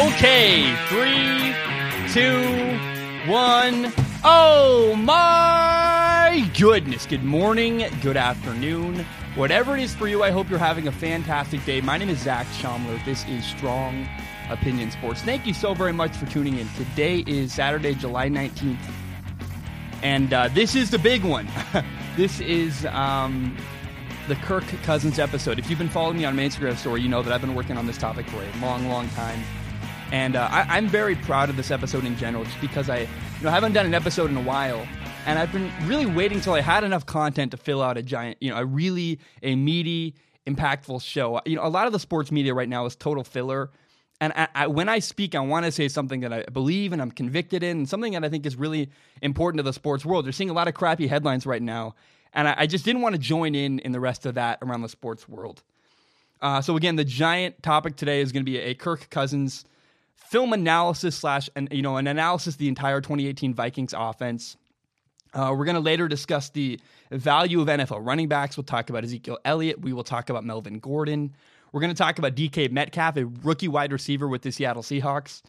Okay, three, two, one. Oh my goodness. Good morning, good afternoon. Whatever it is for you, I hope you're having a fantastic day. My name is Zach Schaumler. This is Strong Opinion Sports. Thank you so very much for tuning in. Today is Saturday, July 19th. And uh, this is the big one. this is um, the Kirk Cousins episode. If you've been following me on my Instagram story, you know that I've been working on this topic for a long, long time. And uh, I, am very proud of this episode in general, just because I, you know, haven't done an episode in a while, and I've been really waiting until I had enough content to fill out a giant, you know, a really a meaty, impactful show. You know, a lot of the sports media right now is total filler. And I, I, when I speak, I want to say something that I believe and I'm convicted in, and something that I think is really important to the sports world. You're seeing a lot of crappy headlines right now, and I, I just didn't want to join in in the rest of that around the sports world. Uh, so again, the giant topic today is going to be a Kirk Cousins film analysis slash and you know an analysis of the entire 2018 Vikings offense. Uh, we're going to later discuss the value of NFL running backs. We'll talk about Ezekiel Elliott. We will talk about Melvin Gordon. We're going to talk about DK Metcalf, a rookie wide receiver with the Seattle Seahawks.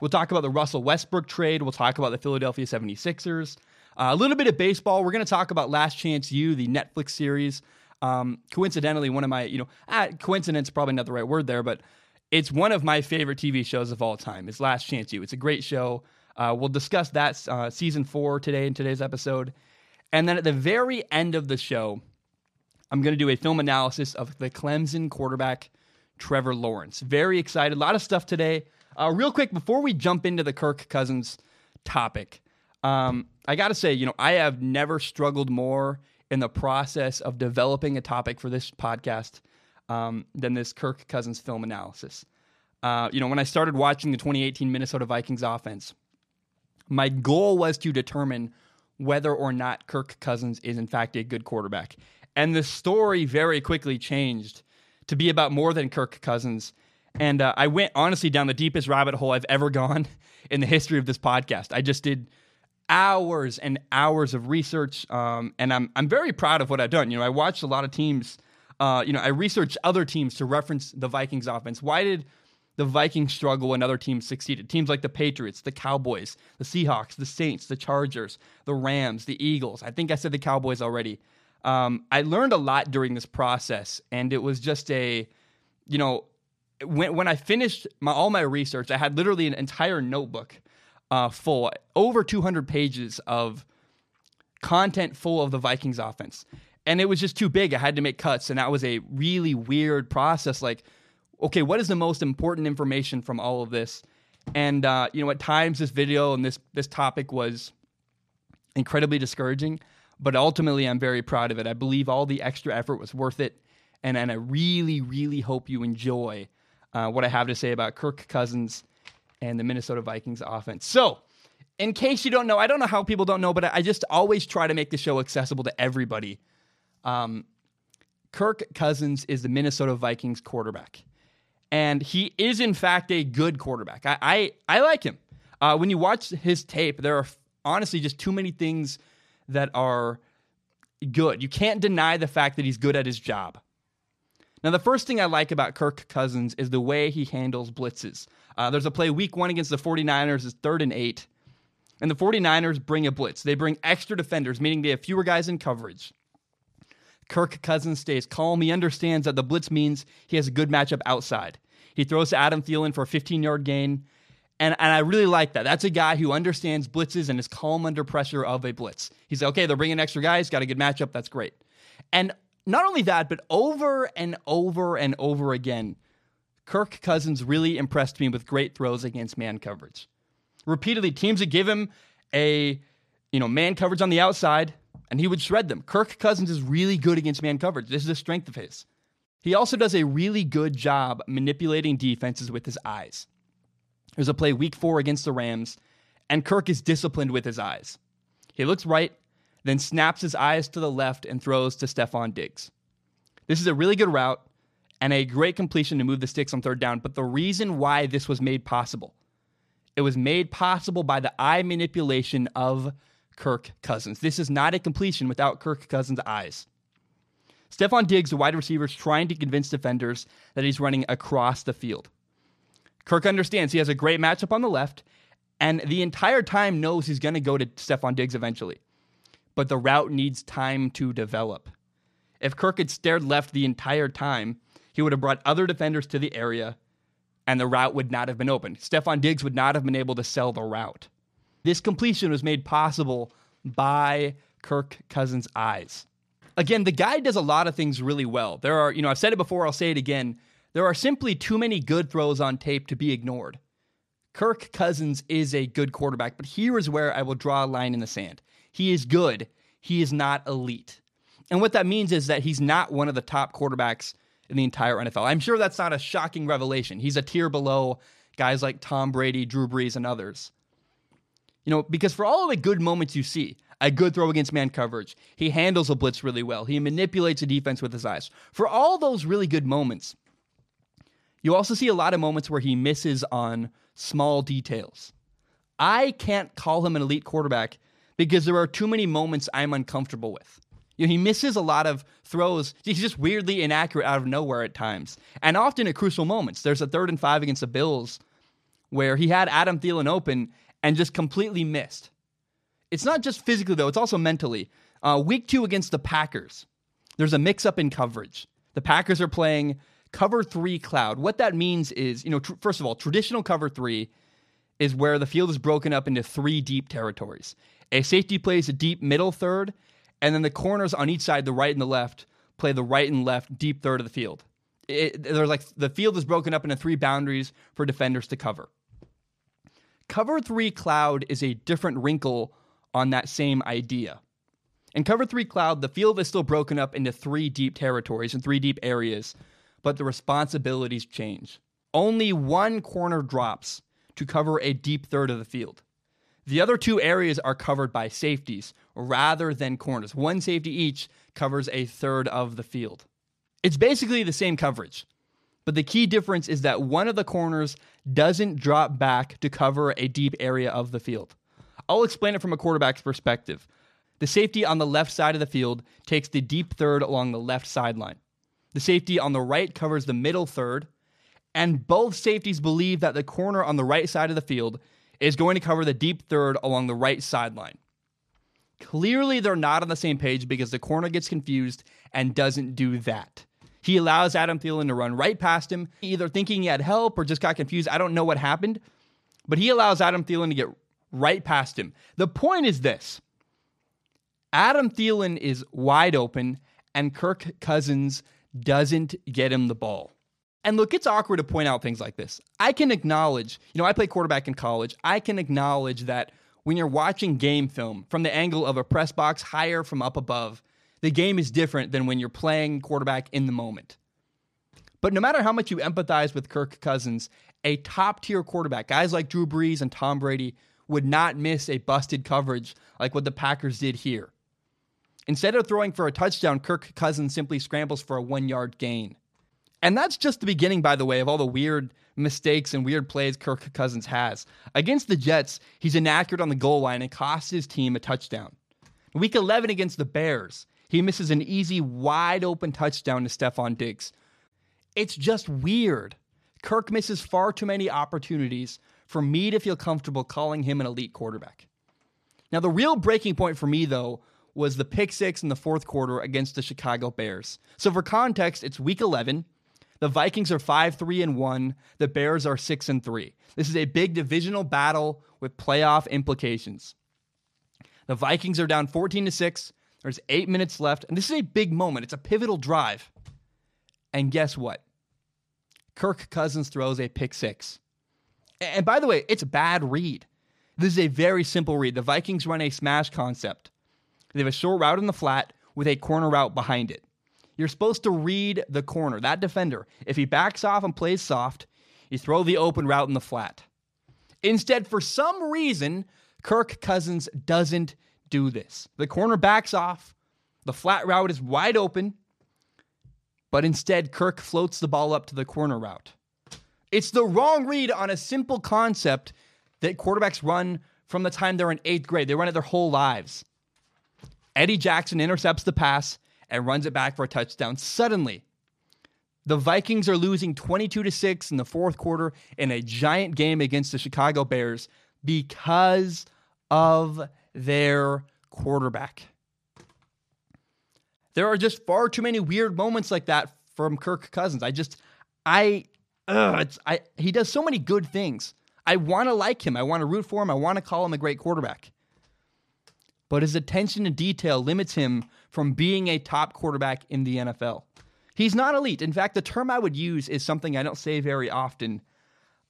We'll talk about the Russell Westbrook trade. We'll talk about the Philadelphia 76ers. Uh, a little bit of baseball. We're going to talk about Last Chance U, the Netflix series. Um, coincidentally, one of my, you know, ah, coincidence probably not the right word there, but it's one of my favorite TV shows of all time. It's Last Chance U. It's a great show. Uh, we'll discuss that uh, season four today in today's episode. And then at the very end of the show, I'm going to do a film analysis of the Clemson quarterback, Trevor Lawrence. Very excited. A lot of stuff today. Uh, real quick, before we jump into the Kirk Cousins topic, um, I got to say, you know, I have never struggled more in the process of developing a topic for this podcast um, than this Kirk Cousins film analysis. Uh, you know, when I started watching the 2018 Minnesota Vikings offense, my goal was to determine whether or not Kirk Cousins is in fact a good quarterback. And the story very quickly changed to be about more than Kirk Cousins. And uh, I went honestly down the deepest rabbit hole I've ever gone in the history of this podcast. I just did hours and hours of research, um, and I'm I'm very proud of what I've done. You know, I watched a lot of teams uh, you know, I researched other teams to reference the Vikings offense. Why did the Vikings struggle and other teams succeeded? Teams like the Patriots, the Cowboys, the Seahawks, the Saints, the Chargers, the Rams, the Eagles. I think I said the Cowboys already. Um, I learned a lot during this process, and it was just a, you know, when when I finished my, all my research, I had literally an entire notebook uh, full, over 200 pages of content full of the Vikings offense and it was just too big. I had to make cuts, and that was a really weird process. Like, okay, what is the most important information from all of this? And uh, you know, at times this video and this this topic was incredibly discouraging, but ultimately I'm very proud of it. I believe all the extra effort was worth it, and and I really really hope you enjoy uh, what I have to say about Kirk Cousins and the Minnesota Vikings offense. So. In case you don't know, I don't know how people don't know, but I just always try to make the show accessible to everybody. Um, Kirk Cousins is the Minnesota Vikings quarterback, and he is in fact a good quarterback. I I, I like him. Uh, when you watch his tape, there are honestly just too many things that are good. You can't deny the fact that he's good at his job. Now, the first thing I like about Kirk Cousins is the way he handles blitzes. Uh, there's a play week one against the 49ers, is third and eight. And the 49ers bring a blitz. They bring extra defenders, meaning they have fewer guys in coverage. Kirk Cousins stays calm. He understands that the blitz means he has a good matchup outside. He throws to Adam Thielen for a 15 yard gain. And, and I really like that. That's a guy who understands blitzes and is calm under pressure of a blitz. He's like, okay, they're bringing extra guys, got a good matchup. That's great. And not only that, but over and over and over again, Kirk Cousins really impressed me with great throws against man coverage. Repeatedly, teams would give him a you know man coverage on the outside, and he would shred them. Kirk Cousins is really good against man coverage. This is a strength of his. He also does a really good job manipulating defenses with his eyes. There's a play week four against the Rams, and Kirk is disciplined with his eyes. He looks right, then snaps his eyes to the left and throws to Stefon Diggs. This is a really good route and a great completion to move the sticks on third down. But the reason why this was made possible, it was made possible by the eye manipulation of Kirk Cousins. This is not a completion without Kirk Cousins' eyes. Stefon Diggs, the wide receiver, is trying to convince defenders that he's running across the field. Kirk understands he has a great matchup on the left, and the entire time knows he's going to go to Stefon Diggs eventually. But the route needs time to develop. If Kirk had stared left the entire time, he would have brought other defenders to the area, and the route would not have been open. Stefon Diggs would not have been able to sell the route. This completion was made possible by Kirk Cousins' eyes. Again, the guy does a lot of things really well. There are, you know, I've said it before, I'll say it again. There are simply too many good throws on tape to be ignored. Kirk Cousins is a good quarterback, but here is where I will draw a line in the sand. He is good, he is not elite. And what that means is that he's not one of the top quarterbacks in the entire NFL. I'm sure that's not a shocking revelation. He's a tier below guys like Tom Brady, Drew Brees, and others. You know, because for all of the good moments you see, a good throw against man coverage, he handles a blitz really well, he manipulates a defense with his eyes. For all those really good moments, you also see a lot of moments where he misses on small details. I can't call him an elite quarterback because there are too many moments I'm uncomfortable with. You know, he misses a lot of throws. He's just weirdly inaccurate out of nowhere at times, and often at crucial moments. There's a third and five against the Bills where he had Adam Thielen open and just completely missed. It's not just physically, though, it's also mentally. Uh, week two against the Packers, there's a mix up in coverage. The Packers are playing cover three cloud. What that means is, you know, tr- first of all, traditional cover three is where the field is broken up into three deep territories. A safety plays a deep middle third, and then the corners on each side, the right and the left, play the right and left deep third of the field. It, they're like the field is broken up into three boundaries for defenders to cover. Cover three cloud is a different wrinkle on that same idea. In cover three cloud, the field is still broken up into three deep territories and three deep areas but the responsibilities change. Only one corner drops to cover a deep third of the field. The other two areas are covered by safeties rather than corners. One safety each covers a third of the field. It's basically the same coverage, but the key difference is that one of the corners doesn't drop back to cover a deep area of the field. I'll explain it from a quarterback's perspective. The safety on the left side of the field takes the deep third along the left sideline. The safety on the right covers the middle third, and both safeties believe that the corner on the right side of the field is going to cover the deep third along the right sideline. Clearly, they're not on the same page because the corner gets confused and doesn't do that. He allows Adam Thielen to run right past him, either thinking he had help or just got confused. I don't know what happened, but he allows Adam Thielen to get right past him. The point is this Adam Thielen is wide open, and Kirk Cousins doesn't get him the ball. And look, it's awkward to point out things like this. I can acknowledge, you know, I played quarterback in college. I can acknowledge that when you're watching game film from the angle of a press box higher from up above, the game is different than when you're playing quarterback in the moment. But no matter how much you empathize with Kirk Cousins, a top tier quarterback, guys like Drew Brees and Tom Brady, would not miss a busted coverage like what the Packers did here. Instead of throwing for a touchdown, Kirk Cousins simply scrambles for a one yard gain. And that's just the beginning, by the way, of all the weird mistakes and weird plays Kirk Cousins has. Against the Jets, he's inaccurate on the goal line and costs his team a touchdown. Week 11 against the Bears, he misses an easy, wide open touchdown to Stefon Diggs. It's just weird. Kirk misses far too many opportunities for me to feel comfortable calling him an elite quarterback. Now, the real breaking point for me, though, was the pick six in the fourth quarter against the Chicago Bears. So for context, it's week 11. The Vikings are 5 3 and 1. The Bears are 6 and 3. This is a big divisional battle with playoff implications. The Vikings are down 14 to 6. There's 8 minutes left, and this is a big moment. It's a pivotal drive. And guess what? Kirk Cousins throws a pick 6. And by the way, it's a bad read. This is a very simple read. The Vikings run a smash concept. They have a short route in the flat with a corner route behind it. You're supposed to read the corner, that defender. If he backs off and plays soft, you throw the open route in the flat. Instead, for some reason, Kirk Cousins doesn't do this. The corner backs off, the flat route is wide open, but instead, Kirk floats the ball up to the corner route. It's the wrong read on a simple concept that quarterbacks run from the time they're in eighth grade. They run it their whole lives. Eddie Jackson intercepts the pass and runs it back for a touchdown. Suddenly, The Vikings are losing 22 to 6 in the fourth quarter in a giant game against the Chicago Bears because of their quarterback. There are just far too many weird moments like that from Kirk Cousins. I just, I, ugh, I, he does so many good things. I want to like him. I want to root for him. I want to call him a great quarterback. But his attention to detail limits him from being a top quarterback in the NFL. He's not elite. In fact, the term I would use is something I don't say very often.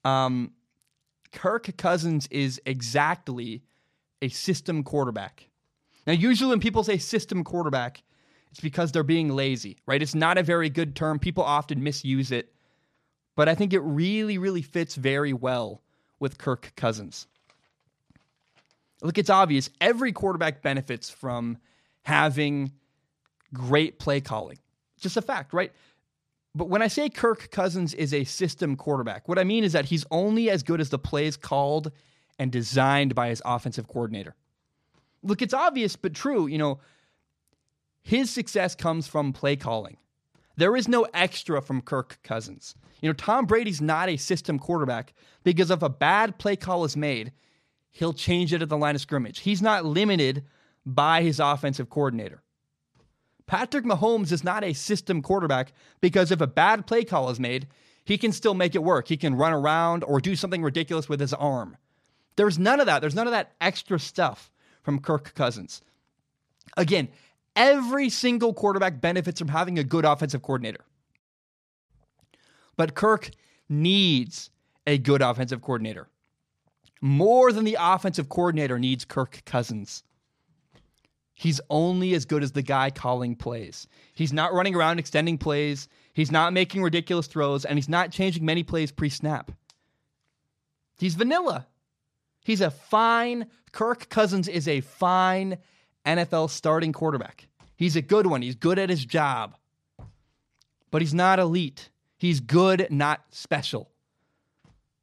Um, Kirk Cousins is exactly a system quarterback. Now, usually when people say system quarterback, it's because they're being lazy, right? It's not a very good term. People often misuse it. But I think it really, really fits very well with Kirk Cousins. Look, it's obvious. Every quarterback benefits from having great play calling. Just a fact, right? But when I say Kirk Cousins is a system quarterback, what I mean is that he's only as good as the plays called and designed by his offensive coordinator. Look, it's obvious but true. You know, his success comes from play calling. There is no extra from Kirk Cousins. You know, Tom Brady's not a system quarterback because if a bad play call is made, he'll change it at the line of scrimmage. He's not limited by his offensive coordinator. Patrick Mahomes is not a system quarterback because if a bad play call is made, he can still make it work. He can run around or do something ridiculous with his arm. There's none of that. There's none of that extra stuff from Kirk Cousins. Again, every single quarterback benefits from having a good offensive coordinator. But Kirk needs a good offensive coordinator. More than the offensive coordinator needs Kirk Cousins. He's only as good as the guy calling plays. He's not running around extending plays. He's not making ridiculous throws, and he's not changing many plays pre snap. He's vanilla. He's a fine, Kirk Cousins is a fine NFL starting quarterback. He's a good one. He's good at his job, but he's not elite. He's good, not special.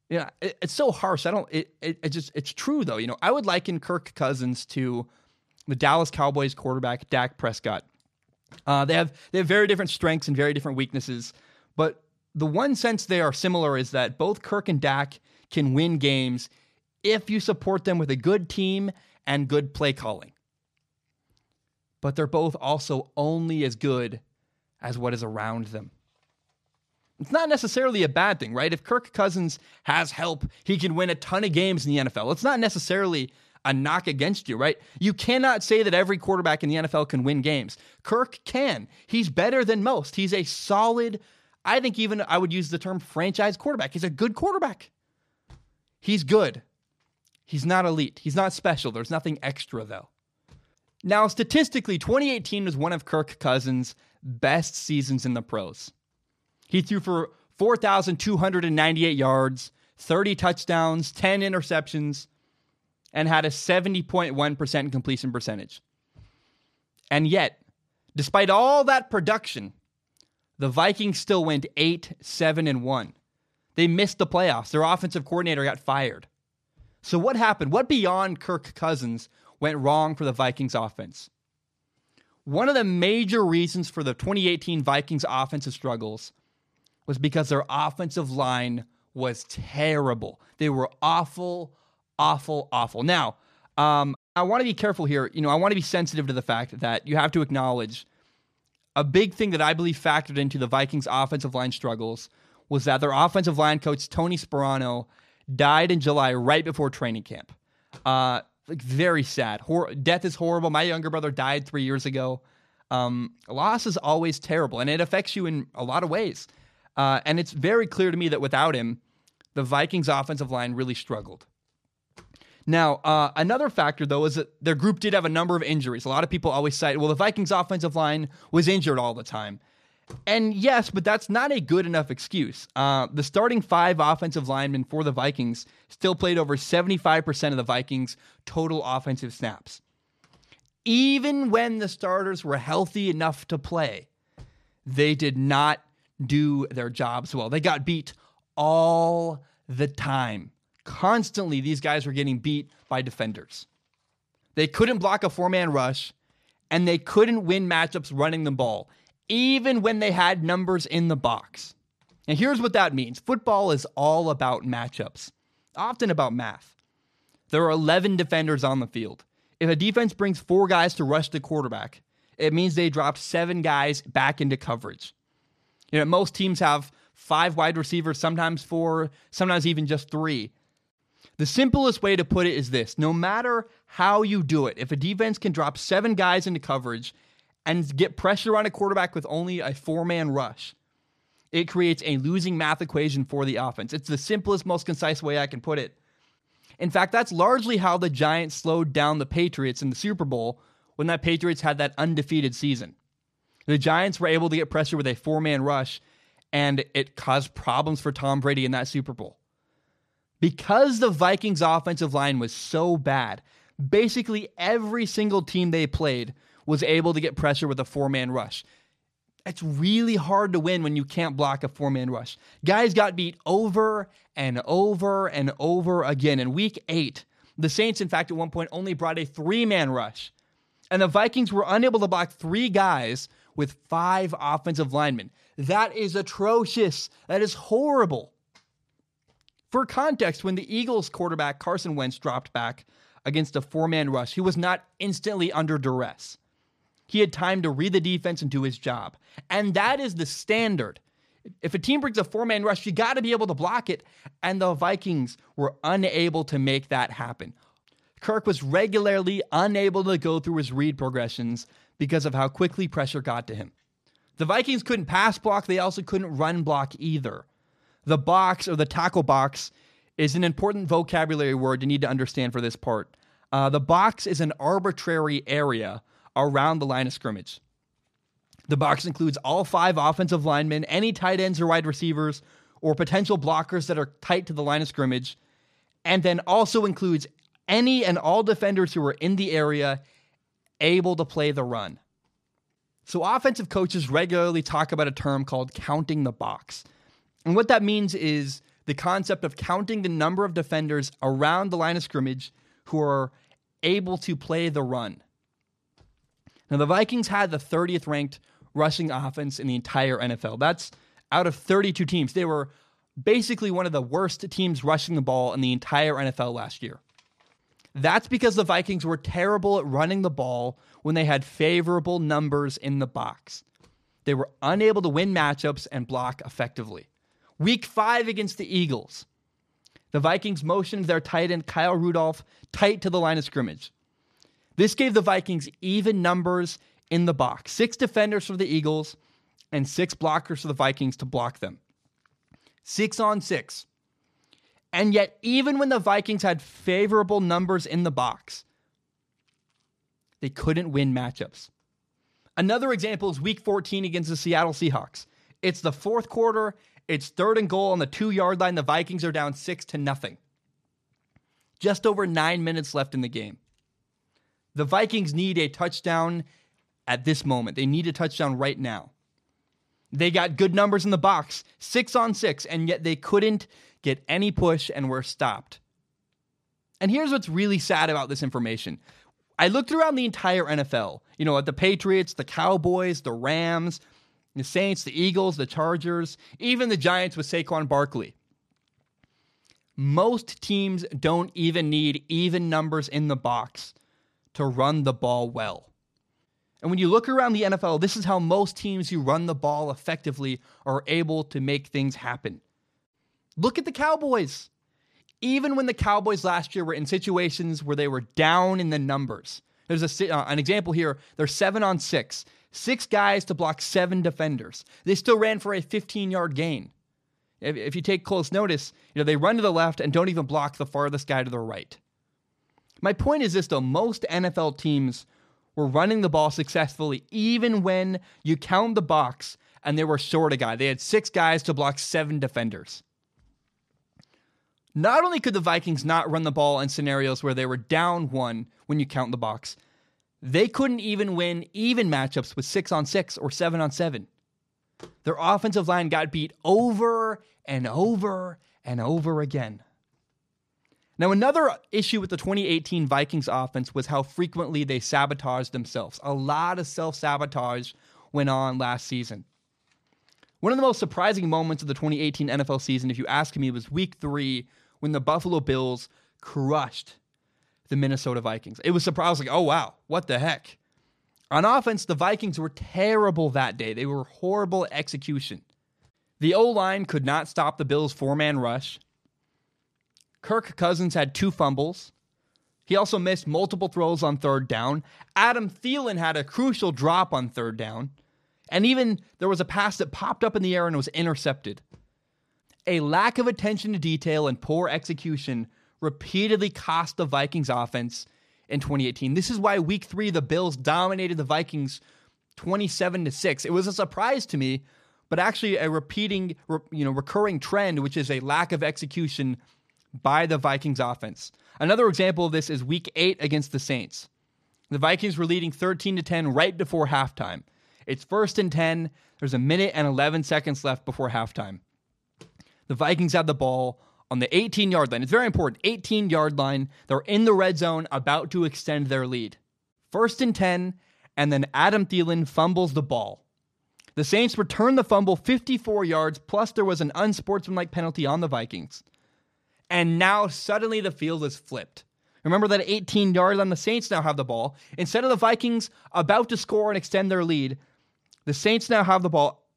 Yeah, it, it's so harsh. I don't. It, it, it just it's true though. You know, I would liken Kirk Cousins to the Dallas Cowboys quarterback Dak Prescott. Uh, they have they have very different strengths and very different weaknesses, but the one sense they are similar is that both Kirk and Dak can win games if you support them with a good team and good play calling. But they're both also only as good as what is around them. It's not necessarily a bad thing, right? If Kirk Cousins has help, he can win a ton of games in the NFL. It's not necessarily a knock against you, right? You cannot say that every quarterback in the NFL can win games. Kirk can. He's better than most. He's a solid, I think even I would use the term franchise quarterback. He's a good quarterback. He's good. He's not elite. He's not special. There's nothing extra, though. Now, statistically, 2018 was one of Kirk Cousins' best seasons in the pros. He threw for 4,298 yards, 30 touchdowns, 10 interceptions, and had a 70.1% completion percentage. And yet, despite all that production, the Vikings still went 8 7 and 1. They missed the playoffs. Their offensive coordinator got fired. So, what happened? What beyond Kirk Cousins went wrong for the Vikings offense? One of the major reasons for the 2018 Vikings offensive struggles was because their offensive line was terrible. They were awful, awful, awful. Now, um, I want to be careful here. You know, I want to be sensitive to the fact that you have to acknowledge a big thing that I believe factored into the Vikings' offensive line struggles was that their offensive line coach Tony Sparano died in July right before training camp. Uh, like very sad. Hor- death is horrible. My younger brother died three years ago. Um, loss is always terrible, and it affects you in a lot of ways. Uh, and it's very clear to me that without him, the Vikings' offensive line really struggled. Now, uh, another factor, though, is that their group did have a number of injuries. A lot of people always cite, well, the Vikings' offensive line was injured all the time. And yes, but that's not a good enough excuse. Uh, the starting five offensive linemen for the Vikings still played over 75% of the Vikings' total offensive snaps. Even when the starters were healthy enough to play, they did not do their jobs well. They got beat all the time. Constantly, these guys were getting beat by defenders. They couldn't block a four man rush, and they couldn't win matchups running the ball. Even when they had numbers in the box. And here's what that means football is all about matchups, often about math. There are 11 defenders on the field. If a defense brings four guys to rush the quarterback, it means they dropped seven guys back into coverage. You know, most teams have five wide receivers, sometimes four, sometimes even just three. The simplest way to put it is this no matter how you do it, if a defense can drop seven guys into coverage and get pressure on a quarterback with only a four man rush, it creates a losing math equation for the offense. It's the simplest, most concise way I can put it. In fact, that's largely how the Giants slowed down the Patriots in the Super Bowl when that Patriots had that undefeated season. The Giants were able to get pressure with a four man rush, and it caused problems for Tom Brady in that Super Bowl. Because the Vikings' offensive line was so bad, basically every single team they played was able to get pressure with a four man rush. It's really hard to win when you can't block a four man rush. Guys got beat over and over and over again. In week eight, the Saints, in fact, at one point only brought a three man rush. And the Vikings were unable to block three guys with five offensive linemen. That is atrocious. That is horrible. For context, when the Eagles quarterback Carson Wentz dropped back against a four man rush, he was not instantly under duress. He had time to read the defense and do his job. And that is the standard. If a team brings a four man rush, you got to be able to block it. And the Vikings were unable to make that happen. Kirk was regularly unable to go through his read progressions because of how quickly pressure got to him. The Vikings couldn't pass block, they also couldn't run block either. The box or the tackle box is an important vocabulary word you need to understand for this part. Uh, the box is an arbitrary area around the line of scrimmage. The box includes all five offensive linemen, any tight ends or wide receivers, or potential blockers that are tight to the line of scrimmage, and then also includes any and all defenders who are in the area able to play the run. So, offensive coaches regularly talk about a term called counting the box. And what that means is the concept of counting the number of defenders around the line of scrimmage who are able to play the run. Now, the Vikings had the 30th ranked rushing offense in the entire NFL. That's out of 32 teams. They were basically one of the worst teams rushing the ball in the entire NFL last year. That's because the Vikings were terrible at running the ball when they had favorable numbers in the box. They were unable to win matchups and block effectively. Week five against the Eagles, the Vikings motioned their tight end Kyle Rudolph tight to the line of scrimmage. This gave the Vikings even numbers in the box six defenders for the Eagles and six blockers for the Vikings to block them. Six on six. And yet, even when the Vikings had favorable numbers in the box, they couldn't win matchups. Another example is week 14 against the Seattle Seahawks. It's the fourth quarter, it's third and goal on the two yard line. The Vikings are down six to nothing. Just over nine minutes left in the game. The Vikings need a touchdown at this moment. They need a touchdown right now. They got good numbers in the box, six on six, and yet they couldn't get any push and were stopped. And here's what's really sad about this information. I looked around the entire NFL, you know, at the Patriots, the Cowboys, the Rams, the Saints, the Eagles, the Chargers, even the Giants with Saquon Barkley. Most teams don't even need even numbers in the box to run the ball well. And when you look around the NFL, this is how most teams who run the ball effectively are able to make things happen. Look at the Cowboys. Even when the Cowboys last year were in situations where they were down in the numbers, there's a, uh, an example here. They're seven on six, six guys to block seven defenders. They still ran for a 15 yard gain. If, if you take close notice, you know they run to the left and don't even block the farthest guy to the right. My point is this though most NFL teams were running the ball successfully, even when you count the box and they were short a guy. They had six guys to block seven defenders. Not only could the Vikings not run the ball in scenarios where they were down one when you count the box, they couldn't even win even matchups with six on six or seven on seven. Their offensive line got beat over and over and over again. Now, another issue with the 2018 Vikings offense was how frequently they sabotaged themselves. A lot of self sabotage went on last season. One of the most surprising moments of the 2018 NFL season, if you ask me, was week three when the Buffalo Bills crushed the Minnesota Vikings. It was surprising. Oh, wow. What the heck? On offense, the Vikings were terrible that day. They were horrible execution. The O line could not stop the Bills' four man rush. Kirk Cousins had two fumbles. He also missed multiple throws on third down. Adam Thielen had a crucial drop on third down. And even there was a pass that popped up in the air and was intercepted. A lack of attention to detail and poor execution repeatedly cost the Vikings offense in 2018. This is why week 3 the Bills dominated the Vikings 27 to 6. It was a surprise to me, but actually a repeating you know recurring trend which is a lack of execution by the Vikings offense. Another example of this is week 8 against the Saints. The Vikings were leading 13 to 10 right before halftime. It's first and 10. There's a minute and 11 seconds left before halftime. The Vikings have the ball on the 18 yard line. It's very important. 18 yard line. They're in the red zone, about to extend their lead. First and 10, and then Adam Thielen fumbles the ball. The Saints return the fumble 54 yards, plus there was an unsportsmanlike penalty on the Vikings. And now suddenly the field is flipped. Remember that 18 yard line, the Saints now have the ball. Instead of the Vikings about to score and extend their lead, the Saints now have the ball,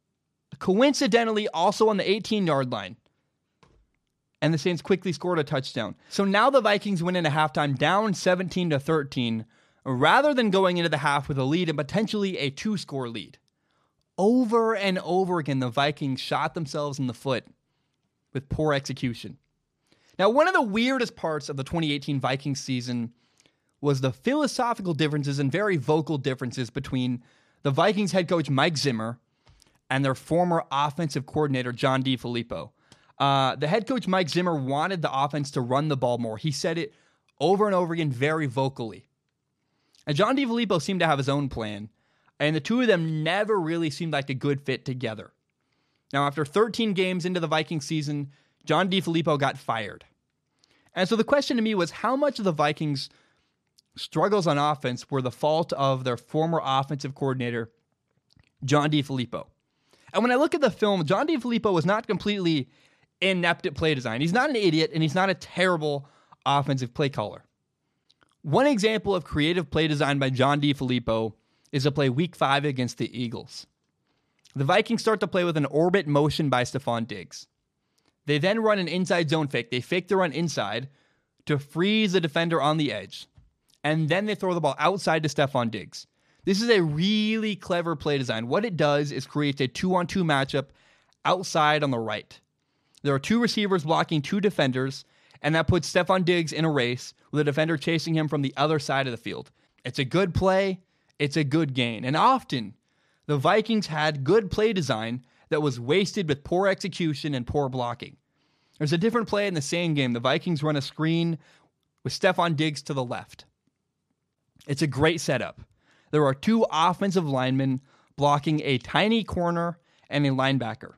coincidentally, also on the 18 yard line. And the Saints quickly scored a touchdown. So now the Vikings went into halftime down 17 to 13, rather than going into the half with a lead and potentially a two score lead. Over and over again, the Vikings shot themselves in the foot with poor execution. Now, one of the weirdest parts of the 2018 Vikings season was the philosophical differences and very vocal differences between the Vikings head coach Mike Zimmer and their former offensive coordinator John DeFilippo. Uh, the head coach Mike Zimmer wanted the offense to run the ball more. He said it over and over again very vocally. And John DeFilippo seemed to have his own plan, and the two of them never really seemed like a good fit together. Now, after 13 games into the Viking season, John DeFilippo got fired. And so the question to me was how much of the Vikings' struggles on offense were the fault of their former offensive coordinator, John DeFilippo. And when I look at the film, John DeFilippo was not completely inept at play design. He's not an idiot and he's not a terrible offensive play caller. One example of creative play design by John DeFilippo is to play week five against the Eagles. The Vikings start to play with an orbit motion by Stefon Diggs. They then run an inside zone fake. They fake the run inside to freeze the defender on the edge and then they throw the ball outside to Stefon Diggs. This is a really clever play design. What it does is creates a two on two matchup outside on the right. There are two receivers blocking two defenders, and that puts Stefon Diggs in a race with a defender chasing him from the other side of the field. It's a good play, it's a good gain. And often, the Vikings had good play design that was wasted with poor execution and poor blocking. There's a different play in the same game. The Vikings run a screen with Stefon Diggs to the left. It's a great setup. There are two offensive linemen blocking a tiny corner and a linebacker.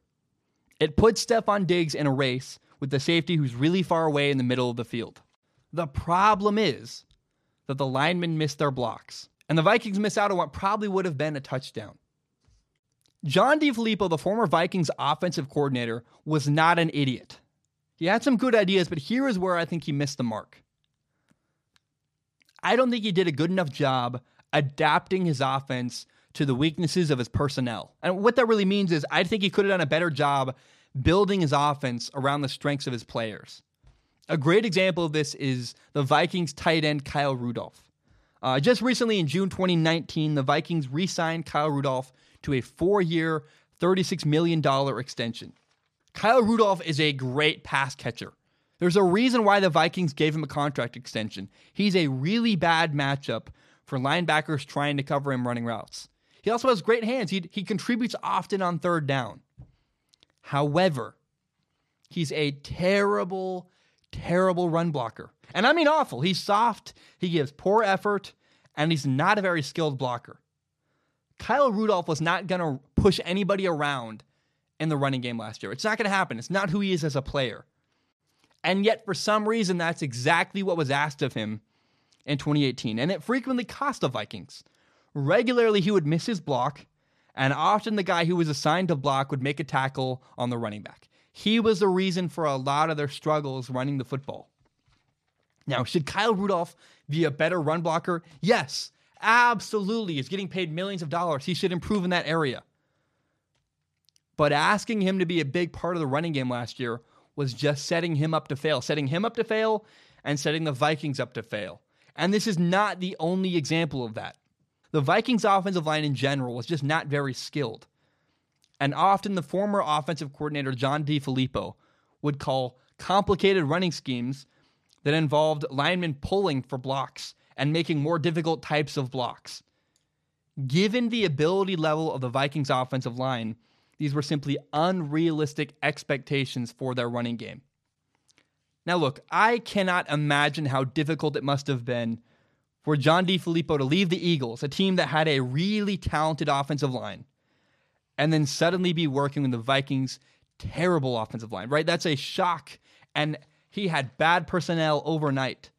It puts Stefon Diggs in a race with the safety who's really far away in the middle of the field. The problem is that the linemen miss their blocks, and the Vikings miss out on what probably would have been a touchdown. John DeFilippo, the former Vikings offensive coordinator, was not an idiot. He had some good ideas, but here is where I think he missed the mark. I don't think he did a good enough job adapting his offense to the weaknesses of his personnel. And what that really means is I think he could have done a better job building his offense around the strengths of his players. A great example of this is the Vikings tight end Kyle Rudolph. Uh, just recently in June 2019, the Vikings re signed Kyle Rudolph to a four year, $36 million extension. Kyle Rudolph is a great pass catcher. There's a reason why the Vikings gave him a contract extension. He's a really bad matchup for linebackers trying to cover him running routes. He also has great hands. He, he contributes often on third down. However, he's a terrible, terrible run blocker. And I mean awful. He's soft, he gives poor effort, and he's not a very skilled blocker. Kyle Rudolph was not going to push anybody around in the running game last year. It's not going to happen. It's not who he is as a player. And yet, for some reason, that's exactly what was asked of him in 2018. And it frequently cost the Vikings. Regularly, he would miss his block, And often the guy who was assigned to block would make a tackle on the running back. He was the reason for a lot of their struggles running the football. Now, should Kyle Rudolph be a better run blocker? Yes, absolutely. He's getting paid millions of dollars. He should improve in that area. But asking him to be a big part of the running game last year was just setting him up to fail, setting him up to fail and setting the Vikings up to fail. And this is not the only example of that. The Vikings' offensive line in general was just not very skilled. And often the former offensive coordinator, John DeFilippo, would call complicated running schemes that involved linemen pulling for blocks and making more difficult types of blocks. Given the ability level of the Vikings' offensive line, these were simply unrealistic expectations for their running game. Now, look, I cannot imagine how difficult it must have been for John DeFilippo to leave the Eagles, a team that had a really talented offensive line, and then suddenly be working with the Vikings' terrible offensive line, right? That's a shock. And he had bad personnel overnight,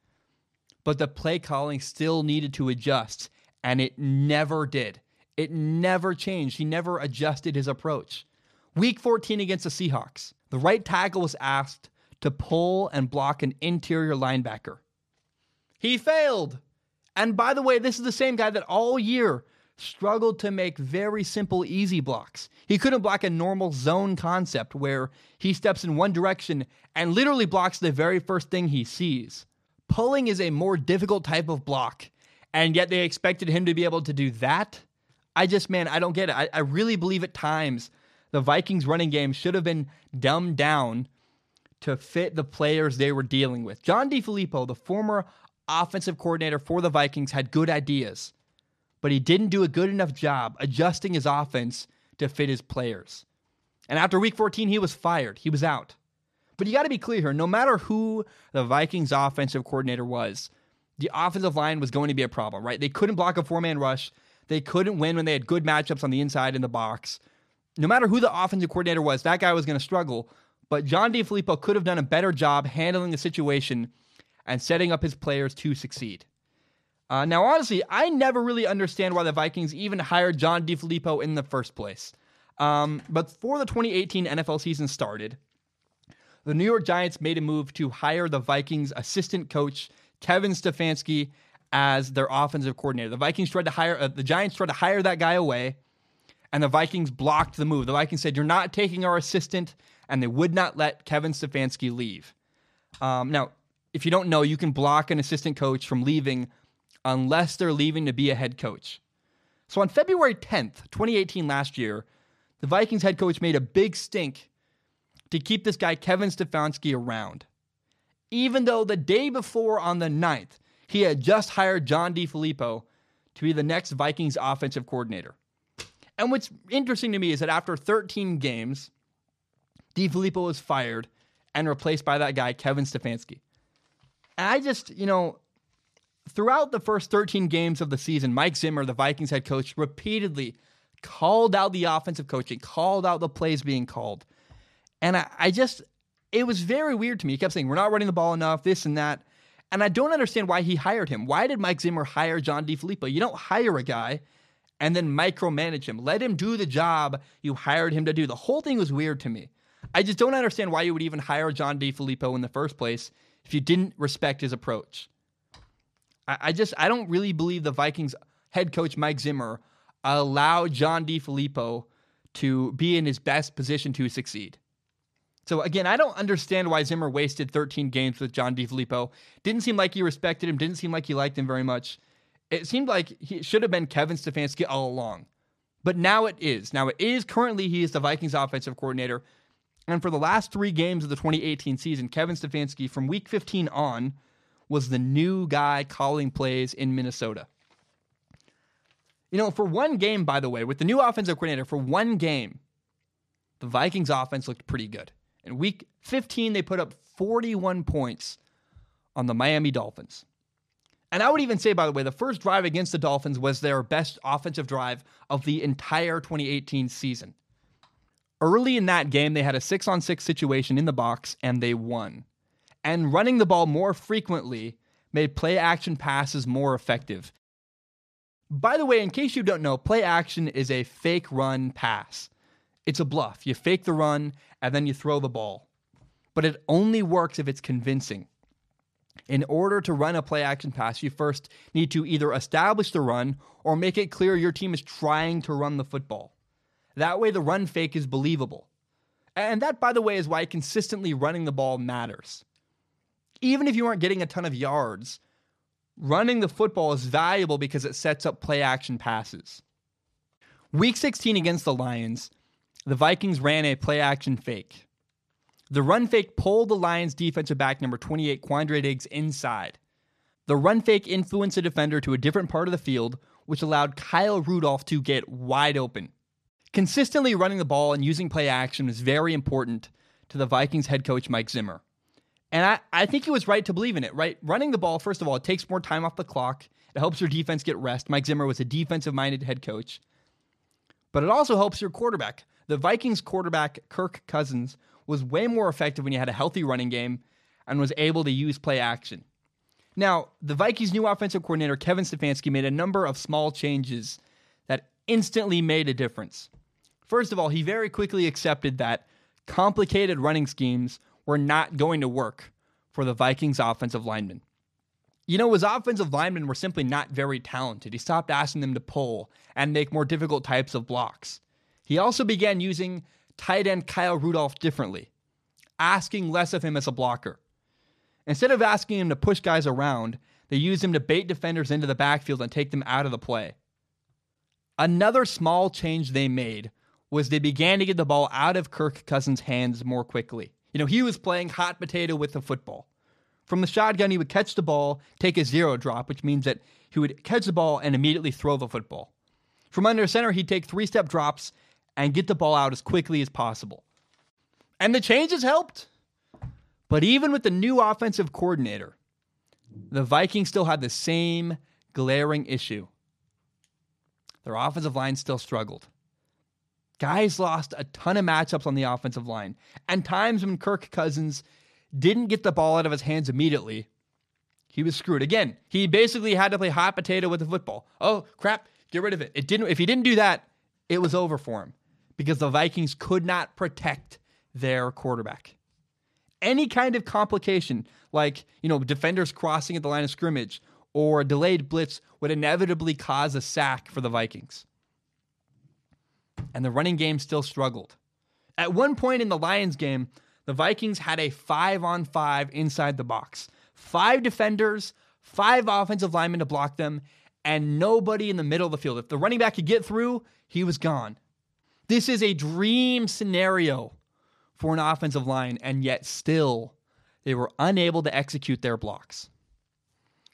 but the play calling still needed to adjust, and it never did. It never changed. He never adjusted his approach. Week 14 against the Seahawks, the right tackle was asked to pull and block an interior linebacker. He failed. And by the way, this is the same guy that all year struggled to make very simple, easy blocks. He couldn't block a normal zone concept where he steps in one direction and literally blocks the very first thing he sees. Pulling is a more difficult type of block, and yet they expected him to be able to do that I just, man, I don't get it. I, I really believe at times the Vikings running game should have been dumbed down to fit the players they were dealing with. John DeFilippo, the former offensive coordinator for the Vikings, had good ideas, but he didn't do a good enough job adjusting his offense to fit his players. And after week 14, he was fired. He was out. But you got to be clear here no matter who the Vikings offensive coordinator was, the offensive line was going to be a problem, right? They couldn't block a four man rush. They couldn't win when they had good matchups on the inside in the box. No matter who the offensive coordinator was, that guy was going to struggle. But John DeFilippo could have done a better job handling the situation and setting up his players to succeed. Uh, now, honestly, I never really understand why the Vikings even hired John DeFilippo in the first place. Um, but before the 2018 NFL season started, the New York Giants made a move to hire the Vikings assistant coach Kevin Stefanski as their offensive coordinator. The Vikings tried to hire, uh, the Giants tried to hire that guy away, and the Vikings blocked the move. The Vikings said, You're not taking our assistant, and they would not let Kevin Stefanski leave. Um, now, if you don't know, you can block an assistant coach from leaving unless they're leaving to be a head coach. So on February 10th, 2018, last year, the Vikings head coach made a big stink to keep this guy, Kevin Stefanski, around. Even though the day before on the 9th, he had just hired John DeFilippo to be the next Vikings offensive coordinator. And what's interesting to me is that after 13 games, DeFilippo was fired and replaced by that guy, Kevin Stefanski. And I just, you know, throughout the first 13 games of the season, Mike Zimmer, the Vikings head coach, repeatedly called out the offensive coaching, called out the plays being called. And I, I just, it was very weird to me. He kept saying, we're not running the ball enough, this and that. And I don't understand why he hired him. Why did Mike Zimmer hire John DeFilippo? You don't hire a guy and then micromanage him. Let him do the job you hired him to do. The whole thing was weird to me. I just don't understand why you would even hire John DeFilippo in the first place if you didn't respect his approach. I, I just I don't really believe the Vikings head coach Mike Zimmer allowed John DeFilippo to be in his best position to succeed. So again, I don't understand why Zimmer wasted 13 games with John DeFilippo. Didn't seem like he respected him. Didn't seem like he liked him very much. It seemed like he should have been Kevin Stefanski all along. But now it is. Now it is currently he is the Vikings offensive coordinator. And for the last three games of the 2018 season, Kevin Stefanski from week 15 on was the new guy calling plays in Minnesota. You know, for one game, by the way, with the new offensive coordinator, for one game, the Vikings offense looked pretty good. In week 15, they put up 41 points on the Miami Dolphins. And I would even say, by the way, the first drive against the Dolphins was their best offensive drive of the entire 2018 season. Early in that game, they had a six on six situation in the box and they won. And running the ball more frequently made play action passes more effective. By the way, in case you don't know, play action is a fake run pass. It's a bluff. You fake the run and then you throw the ball. But it only works if it's convincing. In order to run a play action pass, you first need to either establish the run or make it clear your team is trying to run the football. That way, the run fake is believable. And that, by the way, is why consistently running the ball matters. Even if you aren't getting a ton of yards, running the football is valuable because it sets up play action passes. Week 16 against the Lions, the Vikings ran a play action fake. The run fake pulled the Lions defensive back number 28, Quandre Diggs, inside. The run fake influenced the defender to a different part of the field, which allowed Kyle Rudolph to get wide open. Consistently running the ball and using play action is very important to the Vikings head coach, Mike Zimmer. And I, I think he was right to believe in it, right? Running the ball, first of all, it takes more time off the clock. It helps your defense get rest. Mike Zimmer was a defensive minded head coach. But it also helps your quarterback. The Vikings quarterback, Kirk Cousins, was way more effective when you had a healthy running game and was able to use play action. Now, the Vikings' new offensive coordinator, Kevin Stefanski, made a number of small changes that instantly made a difference. First of all, he very quickly accepted that complicated running schemes were not going to work for the Vikings offensive linemen. You know, his offensive linemen were simply not very talented. He stopped asking them to pull and make more difficult types of blocks. He also began using tight end Kyle Rudolph differently, asking less of him as a blocker. Instead of asking him to push guys around, they used him to bait defenders into the backfield and take them out of the play. Another small change they made was they began to get the ball out of Kirk Cousins' hands more quickly. You know, he was playing hot potato with the football. From the shotgun, he would catch the ball, take a zero drop, which means that he would catch the ball and immediately throw the football. From under center, he'd take three step drops and get the ball out as quickly as possible. And the changes helped. But even with the new offensive coordinator, the Vikings still had the same glaring issue. Their offensive line still struggled. Guys lost a ton of matchups on the offensive line, and times when Kirk Cousins didn't get the ball out of his hands immediately, he was screwed. Again, he basically had to play hot potato with the football. Oh crap, get rid of it. It didn't if he didn't do that, it was over for him because the Vikings could not protect their quarterback. Any kind of complication, like, you know, defenders crossing at the line of scrimmage or a delayed blitz, would inevitably cause a sack for the Vikings. And the running game still struggled. At one point in the Lions game, the Vikings had a five on five inside the box. Five defenders, five offensive linemen to block them, and nobody in the middle of the field. If the running back could get through, he was gone. This is a dream scenario for an offensive line, and yet still they were unable to execute their blocks.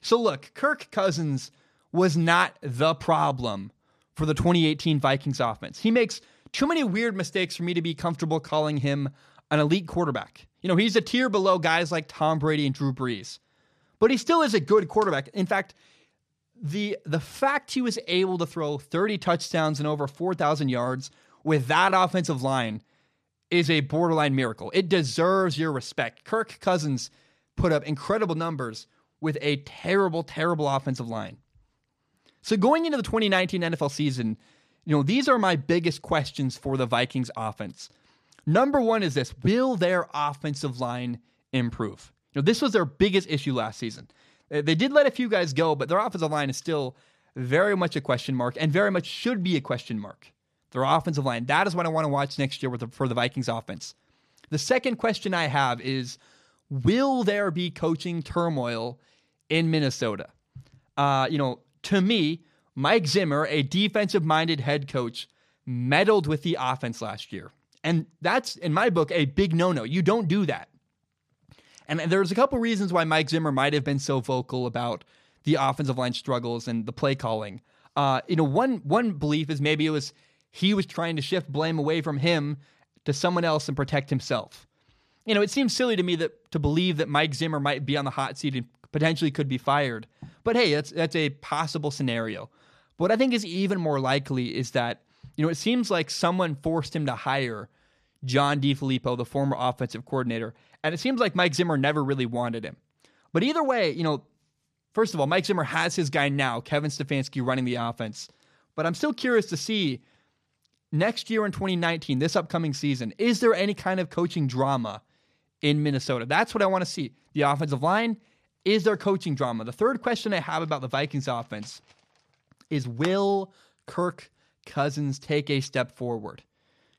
So, look, Kirk Cousins was not the problem for the 2018 Vikings offense. He makes too many weird mistakes for me to be comfortable calling him an elite quarterback. You know, he's a tier below guys like Tom Brady and Drew Brees, but he still is a good quarterback. In fact, the the fact he was able to throw 30 touchdowns and over 4,000 yards with that offensive line is a borderline miracle. It deserves your respect. Kirk Cousins put up incredible numbers with a terrible, terrible offensive line. So going into the 2019 NFL season, you know, these are my biggest questions for the Vikings offense. Number one is this Will their offensive line improve? You know, this was their biggest issue last season. They did let a few guys go, but their offensive line is still very much a question mark and very much should be a question mark their offensive line. That is what I want to watch next year the, for the Vikings offense. The second question I have is Will there be coaching turmoil in Minnesota? Uh, you know, to me, Mike Zimmer, a defensive minded head coach, meddled with the offense last year. And that's, in my book, a big no no. You don't do that. And there's a couple reasons why Mike Zimmer might have been so vocal about the offensive line struggles and the play calling. Uh, you know, one one belief is maybe it was he was trying to shift blame away from him to someone else and protect himself. You know, it seems silly to me that to believe that Mike Zimmer might be on the hot seat and potentially could be fired. But hey, that's that's a possible scenario. But what I think is even more likely is that, you know, it seems like someone forced him to hire John DeFilippo, the former offensive coordinator, and it seems like Mike Zimmer never really wanted him. But either way, you know, first of all, Mike Zimmer has his guy now, Kevin Stefanski, running the offense. But I'm still curious to see next year in 2019, this upcoming season, is there any kind of coaching drama in Minnesota? That's what I want to see. The offensive line, is there coaching drama? The third question I have about the Vikings offense is will Kirk Cousins take a step forward?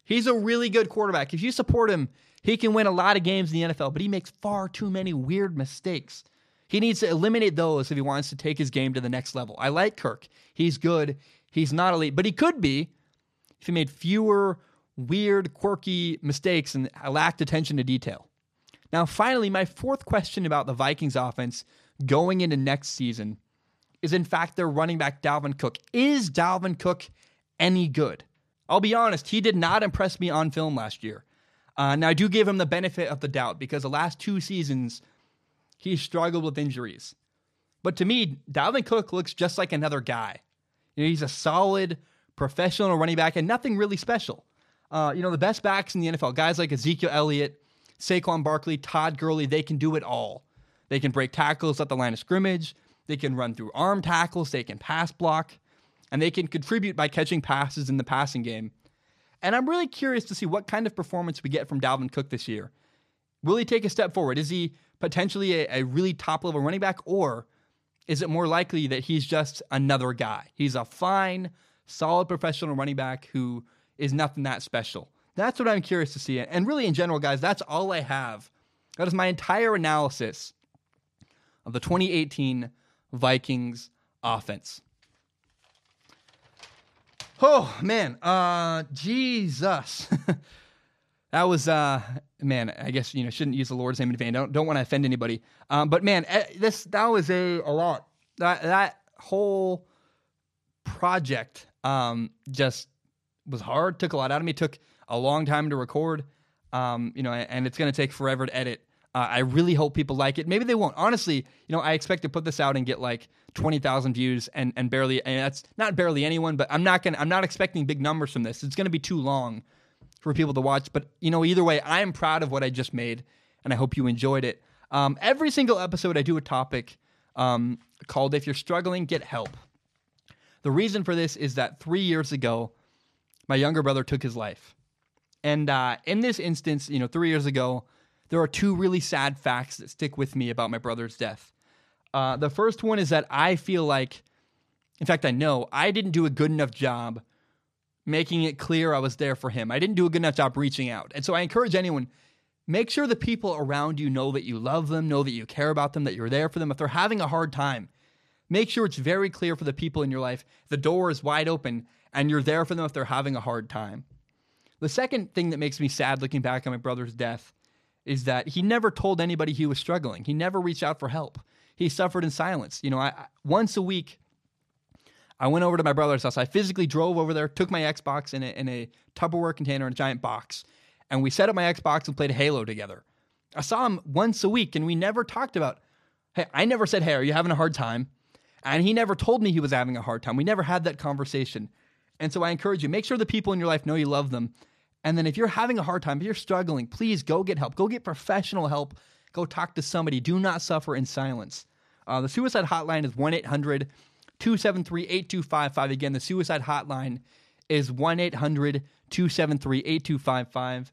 He's a really good quarterback. If you support him, he can win a lot of games in the NFL, but he makes far too many weird mistakes. He needs to eliminate those if he wants to take his game to the next level. I like Kirk. He's good. He's not elite, but he could be if he made fewer weird, quirky mistakes and lacked attention to detail. Now, finally, my fourth question about the Vikings offense going into next season is in fact their running back Dalvin Cook. Is Dalvin Cook any good? I'll be honest, he did not impress me on film last year. Uh, now, I do give him the benefit of the doubt because the last two seasons, he struggled with injuries. But to me, Dalvin Cook looks just like another guy. You know, he's a solid professional running back and nothing really special. Uh, you know, the best backs in the NFL, guys like Ezekiel Elliott, Saquon Barkley, Todd Gurley, they can do it all. They can break tackles at the line of scrimmage. They can run through arm tackles. They can pass block and they can contribute by catching passes in the passing game. And I'm really curious to see what kind of performance we get from Dalvin Cook this year. Will he take a step forward? Is he potentially a, a really top level running back, or is it more likely that he's just another guy? He's a fine, solid professional running back who is nothing that special. That's what I'm curious to see. And really, in general, guys, that's all I have. That is my entire analysis of the 2018 Vikings offense. Oh man, uh, Jesus, that was uh, man. I guess you know shouldn't use the Lord's name in vain. Don't don't want to offend anybody. Um, but man, eh, this that was a a lot. That that whole project um just was hard. Took a lot out of me. Took a long time to record. Um, you know, and it's going to take forever to edit. Uh, I really hope people like it. Maybe they won't. Honestly, you know, I expect to put this out and get like twenty thousand views, and and barely, and that's not barely anyone. But I'm not gonna, I'm not expecting big numbers from this. It's gonna be too long for people to watch. But you know, either way, I am proud of what I just made, and I hope you enjoyed it. Um, every single episode, I do a topic um, called "If You're Struggling, Get Help." The reason for this is that three years ago, my younger brother took his life, and uh, in this instance, you know, three years ago there are two really sad facts that stick with me about my brother's death. Uh, the first one is that I feel like, in fact, I know I didn't do a good enough job making it clear I was there for him. I didn't do a good enough job reaching out. And so I encourage anyone make sure the people around you know that you love them, know that you care about them, that you're there for them. If they're having a hard time, make sure it's very clear for the people in your life the door is wide open and you're there for them if they're having a hard time. The second thing that makes me sad looking back on my brother's death is that he never told anybody he was struggling. He never reached out for help. He suffered in silence. You know, I, once a week, I went over to my brother's house. I physically drove over there, took my Xbox in a, in a Tupperware container in a giant box, and we set up my Xbox and played Halo together. I saw him once a week, and we never talked about, hey, I never said, hey, are you having a hard time? And he never told me he was having a hard time. We never had that conversation. And so I encourage you, make sure the people in your life know you love them and then if you're having a hard time, if you're struggling, please go get help. Go get professional help. Go talk to somebody. Do not suffer in silence. Uh, the suicide hotline is 1 800 273 8255. Again, the suicide hotline is 1 800 273 8255.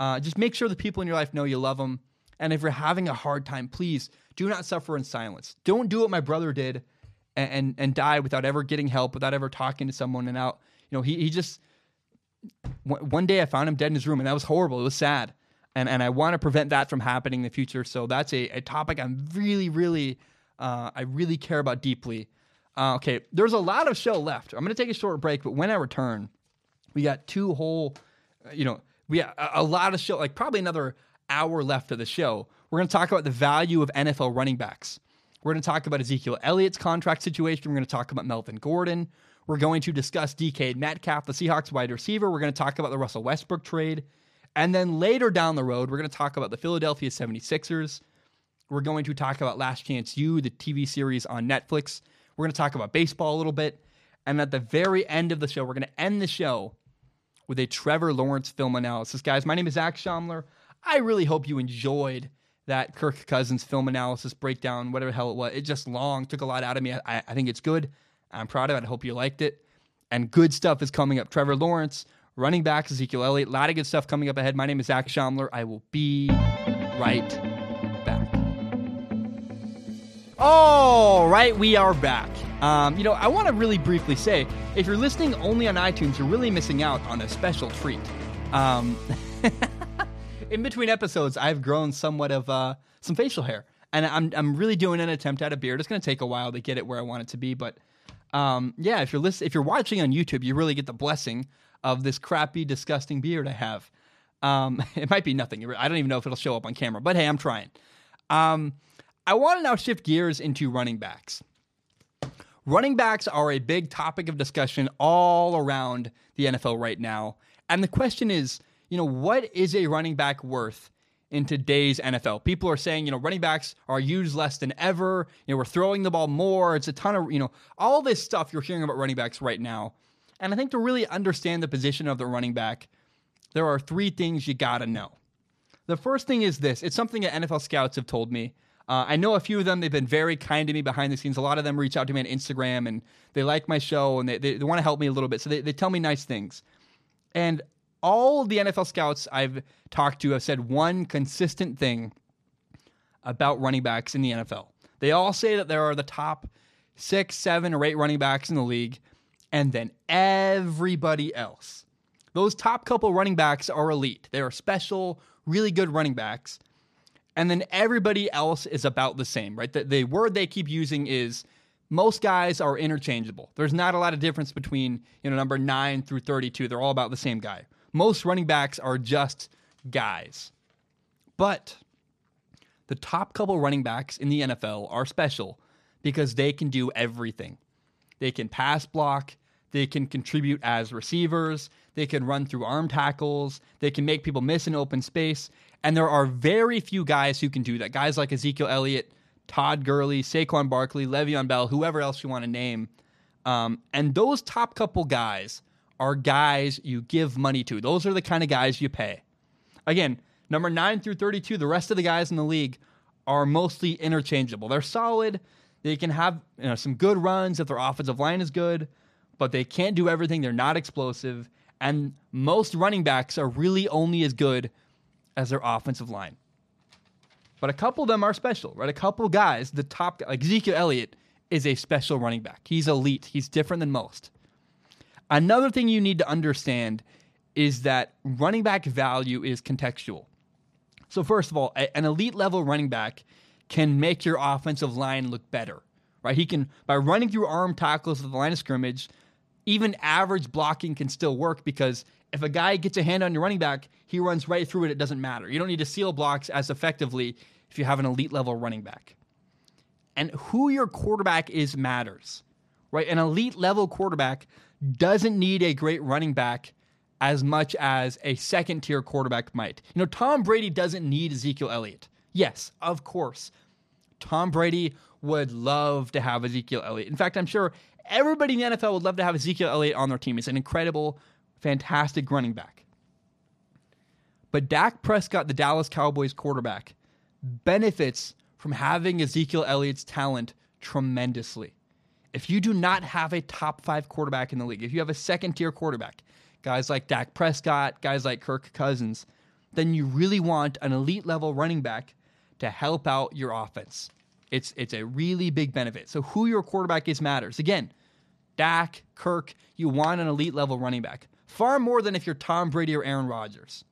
Uh, just make sure the people in your life know you love them. And if you're having a hard time, please do not suffer in silence. Don't do what my brother did and, and, and die without ever getting help, without ever talking to someone. And out, you know, he, he just one day I found him dead in his room, and that was horrible. It was sad, and and I want to prevent that from happening in the future. So that's a, a topic I'm really, really, uh, I really care about deeply. Uh, okay, there's a lot of show left. I'm going to take a short break, but when I return, we got two whole, uh, you know, we got a, a lot of show, like probably another hour left of the show. We're going to talk about the value of NFL running backs. We're going to talk about Ezekiel Elliott's contract situation. We're going to talk about Melvin Gordon. We're going to discuss DK Metcalf, the Seahawks wide receiver. We're going to talk about the Russell Westbrook trade. And then later down the road, we're going to talk about the Philadelphia 76ers. We're going to talk about Last Chance U, the TV series on Netflix. We're going to talk about baseball a little bit. And at the very end of the show, we're going to end the show with a Trevor Lawrence film analysis. Guys, my name is Zach Schaumler. I really hope you enjoyed that Kirk Cousins film analysis breakdown, whatever the hell it was. It just long, took a lot out of me. I, I think it's good. I'm proud of it. I hope you liked it. And good stuff is coming up. Trevor Lawrence, running back Ezekiel Elliott, a lot of good stuff coming up ahead. My name is Zach Shomler. I will be right. All right, we are back. Um, you know, I want to really briefly say if you're listening only on iTunes, you're really missing out on a special treat. Um, in between episodes, I've grown somewhat of uh, some facial hair, and I'm I'm really doing an attempt at a beard. It's going to take a while to get it where I want it to be, but um, yeah, if you're list- if you're watching on YouTube, you really get the blessing of this crappy, disgusting beard I have. Um, it might be nothing. I don't even know if it'll show up on camera, but hey, I'm trying. Um, I want to now shift gears into running backs. Running backs are a big topic of discussion all around the NFL right now. And the question is, you know, what is a running back worth in today's NFL? People are saying, you know, running backs are used less than ever. You know, we're throwing the ball more. It's a ton of, you know, all this stuff you're hearing about running backs right now. And I think to really understand the position of the running back, there are three things you got to know. The first thing is this it's something that NFL scouts have told me. Uh, I know a few of them. They've been very kind to me behind the scenes. A lot of them reach out to me on Instagram and they like my show and they, they, they want to help me a little bit. So they, they tell me nice things. And all the NFL scouts I've talked to have said one consistent thing about running backs in the NFL. They all say that there are the top six, seven, or eight running backs in the league, and then everybody else. Those top couple running backs are elite. They are special, really good running backs. And then everybody else is about the same, right? The, the word they keep using is most guys are interchangeable. There's not a lot of difference between, you know, number 9 through 32. They're all about the same guy most running backs are just guys. But the top couple running backs in the NFL are special because they can do everything. They can pass block, they can contribute as receivers, they can run through arm tackles, they can make people miss in open space. And there are very few guys who can do that. Guys like Ezekiel Elliott, Todd Gurley, Saquon Barkley, Le'Veon Bell, whoever else you want to name. Um, and those top couple guys are guys you give money to. Those are the kind of guys you pay. Again, number 9 through 32, the rest of the guys in the league are mostly interchangeable. They're solid. They can have you know, some good runs if their offensive line is good, but they can't do everything. They're not explosive. And most running backs are really only as good as their offensive line. But a couple of them are special, right? A couple guys, the top, like Ezekiel Elliott, is a special running back. He's elite. He's different than most. Another thing you need to understand is that running back value is contextual. So, first of all, an elite level running back can make your offensive line look better, right? He can, by running through arm tackles at the line of scrimmage, even average blocking can still work because if a guy gets a hand on your running back, he runs right through it. It doesn't matter. You don't need to seal blocks as effectively if you have an elite level running back. And who your quarterback is matters, right? An elite level quarterback doesn't need a great running back as much as a second tier quarterback might. You know, Tom Brady doesn't need Ezekiel Elliott. Yes, of course. Tom Brady would love to have Ezekiel Elliott. In fact, I'm sure everybody in the NFL would love to have Ezekiel Elliott on their team. He's an incredible, fantastic running back. But Dak Prescott, the Dallas Cowboys quarterback, benefits from having Ezekiel Elliott's talent tremendously if you do not have a top five quarterback in the league, if you have a second tier quarterback, guys like Dak Prescott, guys like Kirk Cousins, then you really want an elite level running back to help out your offense. It's it's a really big benefit. So who your quarterback is matters. Again, Dak, Kirk, you want an elite level running back. Far more than if you're Tom Brady or Aaron Rodgers.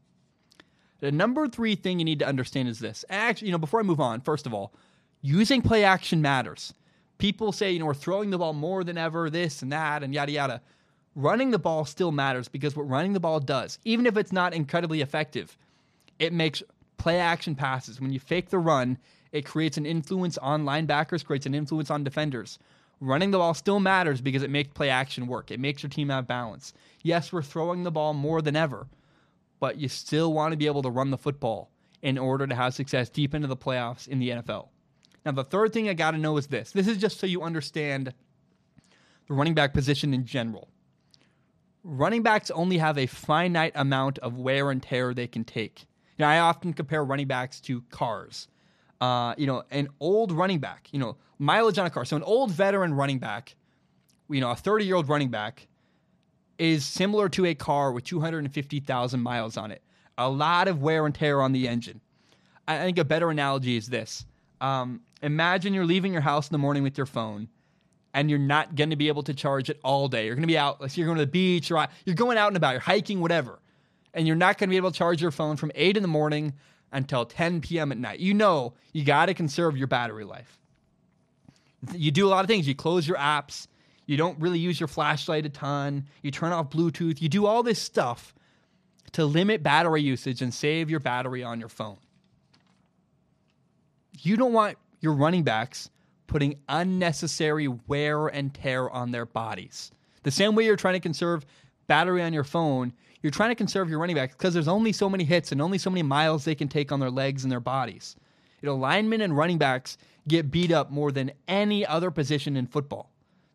The number three thing you need to understand is this. Actually, you know, before I move on, first of all, using play action matters people say, you know, we're throwing the ball more than ever, this and that, and yada, yada. Running the ball still matters because what running the ball does, even if it's not incredibly effective, it makes play action passes. When you fake the run, it creates an influence on linebackers, creates an influence on defenders. Running the ball still matters because it makes play action work. It makes your team have balance. Yes, we're throwing the ball more than ever, but you still want to be able to run the football in order to have success deep into the playoffs in the NFL. Now, the third thing I got to know is this this is just so you understand the running back position in general. Running backs only have a finite amount of wear and tear they can take. Now, I often compare running backs to cars. Uh, you know, an old running back, you know, mileage on a car. So an old veteran running back, you know, a 30 year old running back is similar to a car with 250,000 miles on it. A lot of wear and tear on the engine. I think a better analogy is this. Um, imagine you're leaving your house in the morning with your phone and you're not going to be able to charge it all day. You're going to be out, like you're going to the beach, or you're going out and about, you're hiking, whatever. And you're not going to be able to charge your phone from 8 in the morning until 10 p.m. at night. You know you got to conserve your battery life. You do a lot of things. You close your apps. You don't really use your flashlight a ton. You turn off Bluetooth. You do all this stuff to limit battery usage and save your battery on your phone. You don't want your running backs putting unnecessary wear and tear on their bodies. The same way you're trying to conserve battery on your phone, you're trying to conserve your running backs because there's only so many hits and only so many miles they can take on their legs and their bodies. You know, linemen and running backs get beat up more than any other position in football.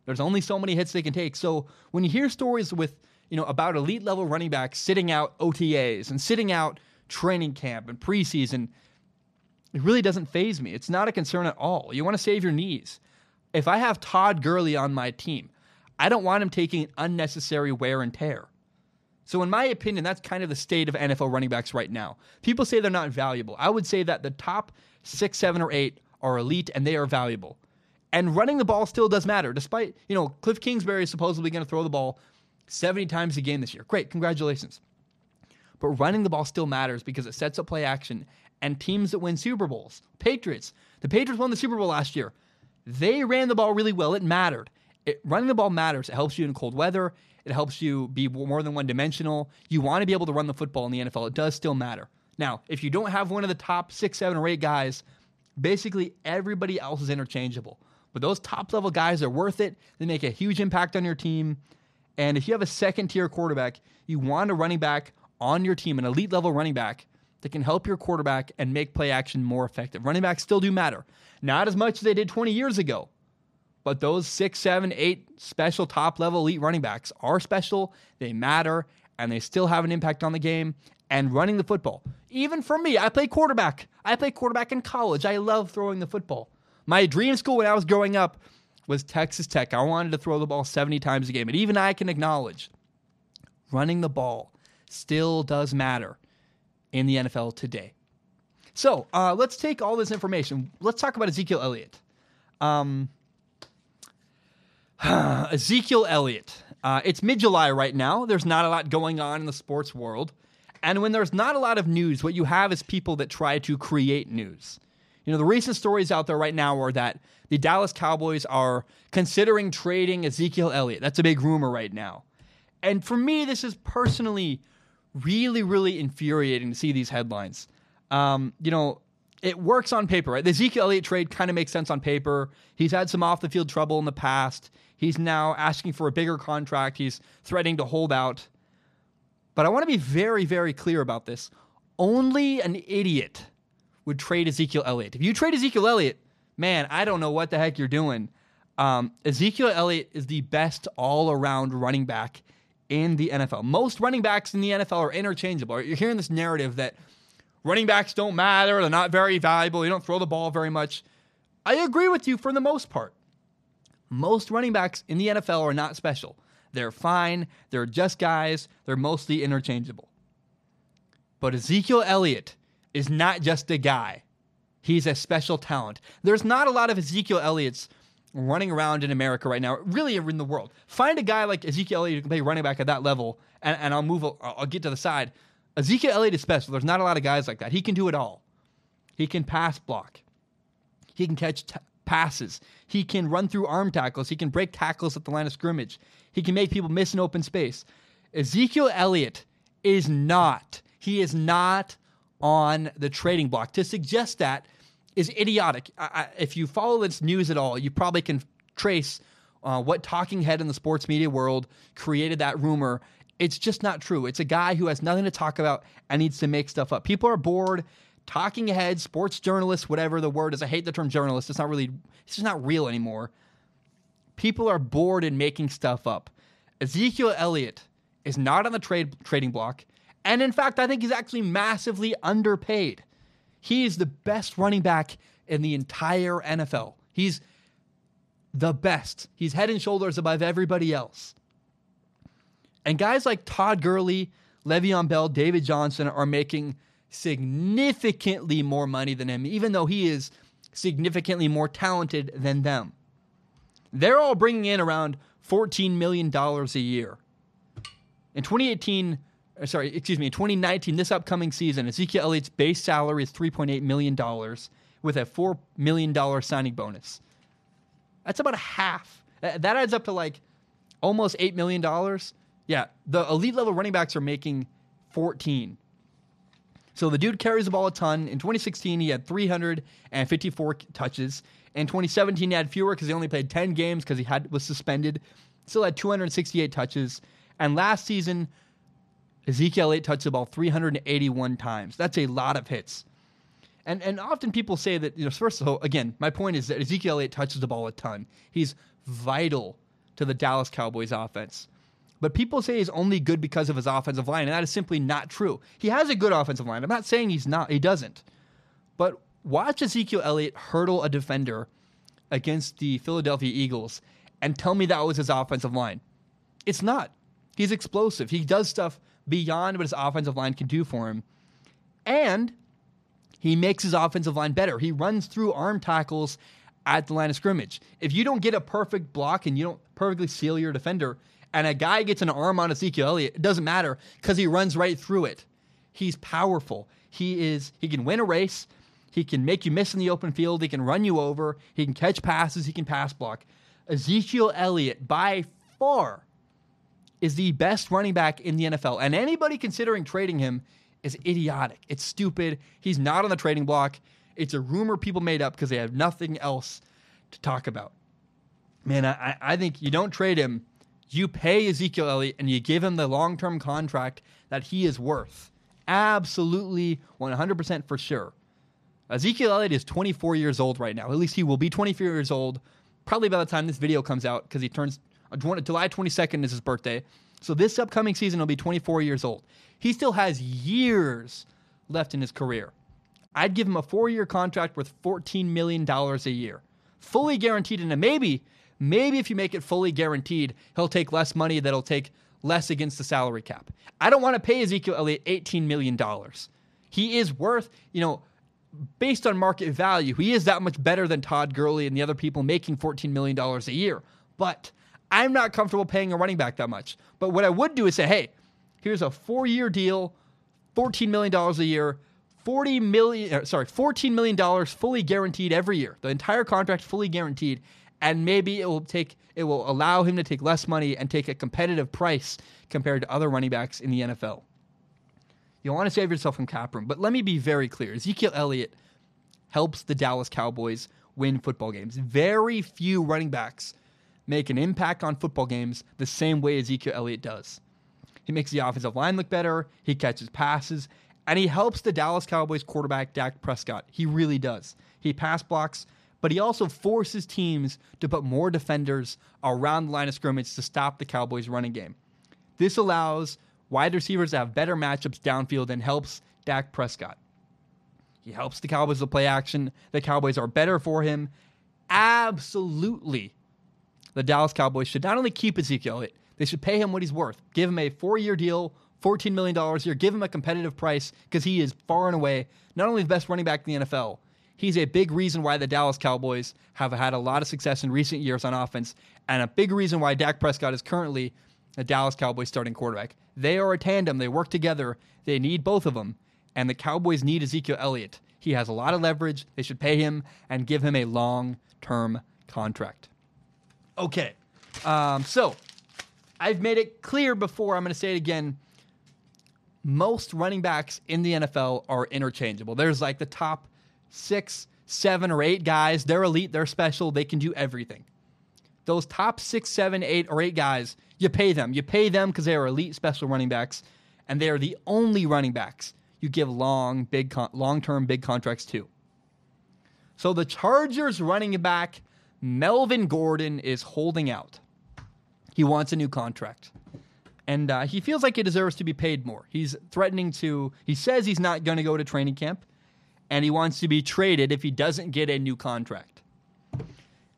There's only so many hits they can take. So when you hear stories with, you know, about elite level running backs sitting out OTAs and sitting out training camp and preseason, it really doesn't phase me. It's not a concern at all. You want to save your knees. If I have Todd Gurley on my team, I don't want him taking unnecessary wear and tear. So, in my opinion, that's kind of the state of NFL running backs right now. People say they're not valuable. I would say that the top six, seven, or eight are elite and they are valuable. And running the ball still does matter, despite, you know, Cliff Kingsbury is supposedly going to throw the ball 70 times a game this year. Great, congratulations. But running the ball still matters because it sets up play action and teams that win Super Bowls. Patriots. The Patriots won the Super Bowl last year. They ran the ball really well. It mattered. It, running the ball matters. It helps you in cold weather. It helps you be more than one dimensional. You want to be able to run the football in the NFL. It does still matter. Now, if you don't have one of the top six, seven, or eight guys, basically everybody else is interchangeable. But those top level guys are worth it. They make a huge impact on your team. And if you have a second tier quarterback, you want a running back on your team, an elite level running back that can help your quarterback and make play action more effective. Running backs still do matter. Not as much as they did 20 years ago, but those six, seven, eight special top level elite running backs are special. They matter and they still have an impact on the game and running the football. Even for me, I play quarterback. I play quarterback in college. I love throwing the football. My dream school when I was growing up was Texas Tech. I wanted to throw the ball 70 times a game. And even I can acknowledge running the ball still does matter in the NFL today. So uh, let's take all this information. Let's talk about Ezekiel Elliott. Um, Ezekiel Elliott. Uh, it's mid July right now. There's not a lot going on in the sports world. And when there's not a lot of news, what you have is people that try to create news. You know, the recent stories out there right now are that the Dallas Cowboys are considering trading Ezekiel Elliott. That's a big rumor right now. And for me, this is personally really, really infuriating to see these headlines. Um, you know, it works on paper, right? The Ezekiel Elliott trade kind of makes sense on paper. He's had some off the field trouble in the past. He's now asking for a bigger contract. He's threatening to hold out. But I want to be very, very clear about this. Only an idiot would trade Ezekiel Elliott. If you trade Ezekiel Elliott, man, I don't know what the heck you're doing. Um, Ezekiel Elliott is the best all around running back in the NFL. Most running backs in the NFL are interchangeable. You're hearing this narrative that running backs don't matter, they're not very valuable, you don't throw the ball very much. I agree with you for the most part. Most running backs in the NFL are not special. They're fine, they're just guys, they're mostly interchangeable. But Ezekiel Elliott is not just a guy. He's a special talent. There's not a lot of Ezekiel Elliott's running around in America right now, really in the world. Find a guy like Ezekiel Elliott who can play running back at that level, and, and I'll move, I'll get to the side. Ezekiel Elliott is special. There's not a lot of guys like that. He can do it all. He can pass block. He can catch t- passes. He can run through arm tackles. He can break tackles at the line of scrimmage. He can make people miss an open space. Ezekiel Elliott is not, he is not on the trading block. To suggest that is idiotic. I, I, if you follow this news at all, you probably can trace uh, what talking head in the sports media world created that rumor. It's just not true. It's a guy who has nothing to talk about and needs to make stuff up. People are bored. Talking heads, sports journalists, whatever the word is. I hate the term journalist. It's not really, it's just not real anymore. People are bored in making stuff up. Ezekiel Elliott is not on the trade trading block. And in fact, I think he's actually massively underpaid. He is the best running back in the entire NFL. He's the best. He's head and shoulders above everybody else. And guys like Todd Gurley, Le'Veon Bell, David Johnson are making significantly more money than him, even though he is significantly more talented than them. They're all bringing in around $14 million a year. In 2018, uh, sorry, excuse me, in 2019, this upcoming season, Ezekiel Elliott's base salary is $3.8 million with a $4 million signing bonus. That's about a half. That adds up to like almost $8 million. Yeah, the elite level running backs are making 14. So the dude carries the ball a ton. In 2016, he had 354 touches. In 2017, he had fewer because he only played 10 games because he had was suspended. Still had 268 touches. And last season, Ezekiel 8 touched the ball 381 times. That's a lot of hits. And and often people say that, you know, first of all, again, my point is that Ezekiel 8 touches the ball a ton. He's vital to the Dallas Cowboys offense. But people say he's only good because of his offensive line, and that is simply not true. He has a good offensive line. I'm not saying he's not, he doesn't. But watch Ezekiel Elliott hurdle a defender against the Philadelphia Eagles and tell me that was his offensive line. It's not. He's explosive. He does stuff beyond what his offensive line can do for him. And he makes his offensive line better. He runs through arm tackles at the line of scrimmage. If you don't get a perfect block and you don't perfectly seal your defender, and a guy gets an arm on Ezekiel Elliott, it doesn't matter because he runs right through it. He's powerful. He is he can win a race. He can make you miss in the open field. He can run you over. He can catch passes. He can pass block. Ezekiel Elliott, by far, is the best running back in the NFL. And anybody considering trading him is idiotic. It's stupid. He's not on the trading block. It's a rumor people made up because they have nothing else to talk about. Man, I, I think you don't trade him. You pay Ezekiel Elliott and you give him the long term contract that he is worth. Absolutely 100% for sure. Ezekiel Elliott is 24 years old right now. At least he will be 24 years old probably by the time this video comes out because he turns uh, July 22nd is his birthday. So this upcoming season he'll be 24 years old. He still has years left in his career. I'd give him a four year contract worth $14 million a year, fully guaranteed. And maybe, maybe if you make it fully guaranteed, he'll take less money that'll take less against the salary cap. I don't want to pay Ezekiel Elliott $18 million. He is worth, you know, based on market value, he is that much better than Todd Gurley and the other people making $14 million a year. But I'm not comfortable paying a running back that much. But what I would do is say, hey, here's a four year deal, $14 million a year, 40 million, uh, sorry, $14 million fully guaranteed every year. The entire contract fully guaranteed. And maybe it will take, it will allow him to take less money and take a competitive price compared to other running backs in the NFL. You want to save yourself from cap room. But let me be very clear Ezekiel Elliott helps the Dallas Cowboys win football games. Very few running backs make an impact on football games the same way Ezekiel Elliott does. He makes the offensive line look better, he catches passes, and he helps the Dallas Cowboys quarterback Dak Prescott. He really does. He pass blocks, but he also forces teams to put more defenders around the line of scrimmage to stop the Cowboys' running game. This allows wide receivers to have better matchups downfield and helps Dak Prescott. He helps the Cowboys to play action. The Cowboys are better for him. Absolutely the Dallas Cowboys should not only keep Ezekiel they should pay him what he's worth. Give him a four year deal, $14 million a year. Give him a competitive price because he is far and away not only the best running back in the NFL, he's a big reason why the Dallas Cowboys have had a lot of success in recent years on offense, and a big reason why Dak Prescott is currently the Dallas Cowboys starting quarterback. They are a tandem, they work together, they need both of them, and the Cowboys need Ezekiel Elliott. He has a lot of leverage. They should pay him and give him a long term contract. Okay. Um, so I've made it clear before. I'm going to say it again. Most running backs in the NFL are interchangeable. There's like the top six, seven, or eight guys. They're elite. They're special. They can do everything. Those top six, seven, eight, or eight guys, you pay them. You pay them because they are elite special running backs, and they are the only running backs you give long, big, con- long-term big contracts to. So the Chargers running back Melvin Gordon is holding out. He wants a new contract. And uh, he feels like he deserves to be paid more. He's threatening to, he says he's not going to go to training camp. And he wants to be traded if he doesn't get a new contract.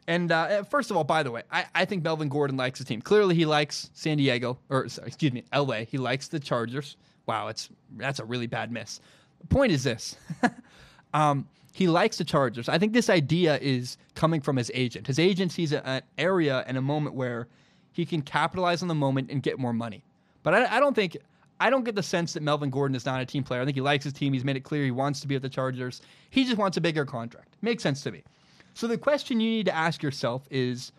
And uh, first of all, by the way, I, I think Melvin Gordon likes the team. Clearly, he likes San Diego, or sorry, excuse me, LA. He likes the Chargers. Wow, it's that's a really bad miss. The point is this. um, he likes the Chargers. I think this idea is coming from his agent. His agent sees a, an area and a moment where he can capitalize on the moment and get more money. But I, I don't think I don't get the sense that Melvin Gordon is not a team player. I think he likes his team. He's made it clear he wants to be at the Chargers. He just wants a bigger contract. Makes sense to me. So the question you need to ask yourself is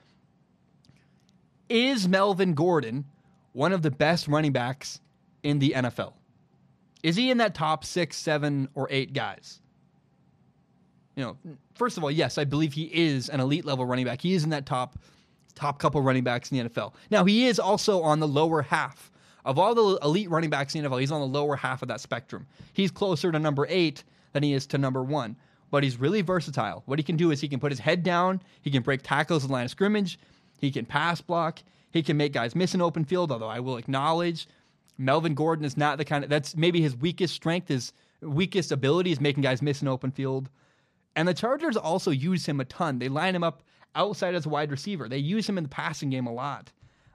Is Melvin Gordon one of the best running backs in the NFL? Is he in that top six, seven, or eight guys? You know, first of all, yes, I believe he is an elite level running back. He is in that top top couple running backs in the NFL. Now he is also on the lower half of all the elite running backs in the NFL. He's on the lower half of that spectrum. He's closer to number eight than he is to number one but he's really versatile. What he can do is he can put his head down, he can break tackles in line of scrimmage, he can pass block, he can make guys miss an open field. Although I will acknowledge, Melvin Gordon is not the kind of that's maybe his weakest strength, his weakest ability is making guys miss an open field. And the Chargers also use him a ton. They line him up outside as a wide receiver. They use him in the passing game a lot.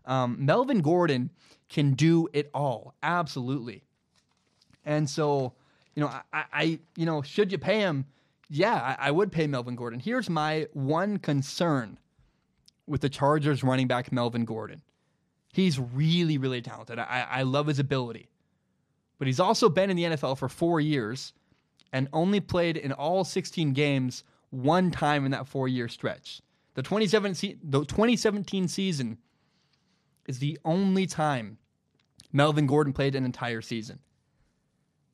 Um, Melvin Gordon can do it all, absolutely. And so, you know, I, I, you know, should you pay him? yeah, I, I would pay Melvin Gordon. Here's my one concern with the Chargers running back Melvin Gordon. He's really, really talented. I, I love his ability. But he's also been in the NFL for four years and only played in all 16 games one time in that four year stretch. The 2017, the 2017 season is the only time Melvin Gordon played an entire season.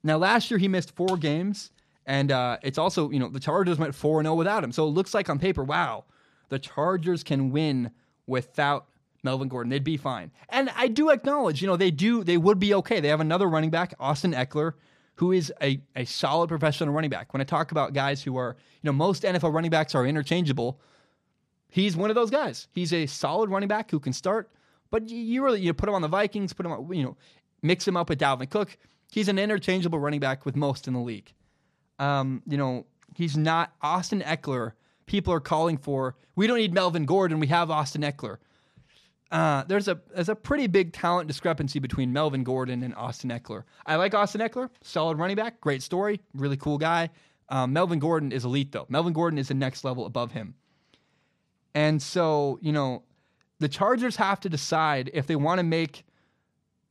Now, last year he missed four games and uh, it's also, you know, the Chargers went 4 0 without him. So it looks like on paper, wow, the Chargers can win without Melvin Gordon. They'd be fine. And I do acknowledge, you know, they do, they would be okay. They have another running back, Austin Ekeler, who is a, a solid professional running back. When I talk about guys who are, you know, most NFL running backs are interchangeable, he's one of those guys. He's a solid running back who can start, but you really, you put him on the Vikings, put him on, you know, mix him up with Dalvin Cook. He's an interchangeable running back with most in the league. Um, you know, he's not Austin Ekeler. People are calling for. We don't need Melvin Gordon. We have Austin Ekeler. Uh, there's a there's a pretty big talent discrepancy between Melvin Gordon and Austin Ekeler. I like Austin Ekeler, solid running back, great story, really cool guy. Um, Melvin Gordon is elite though. Melvin Gordon is the next level above him. And so, you know, the Chargers have to decide if they want to make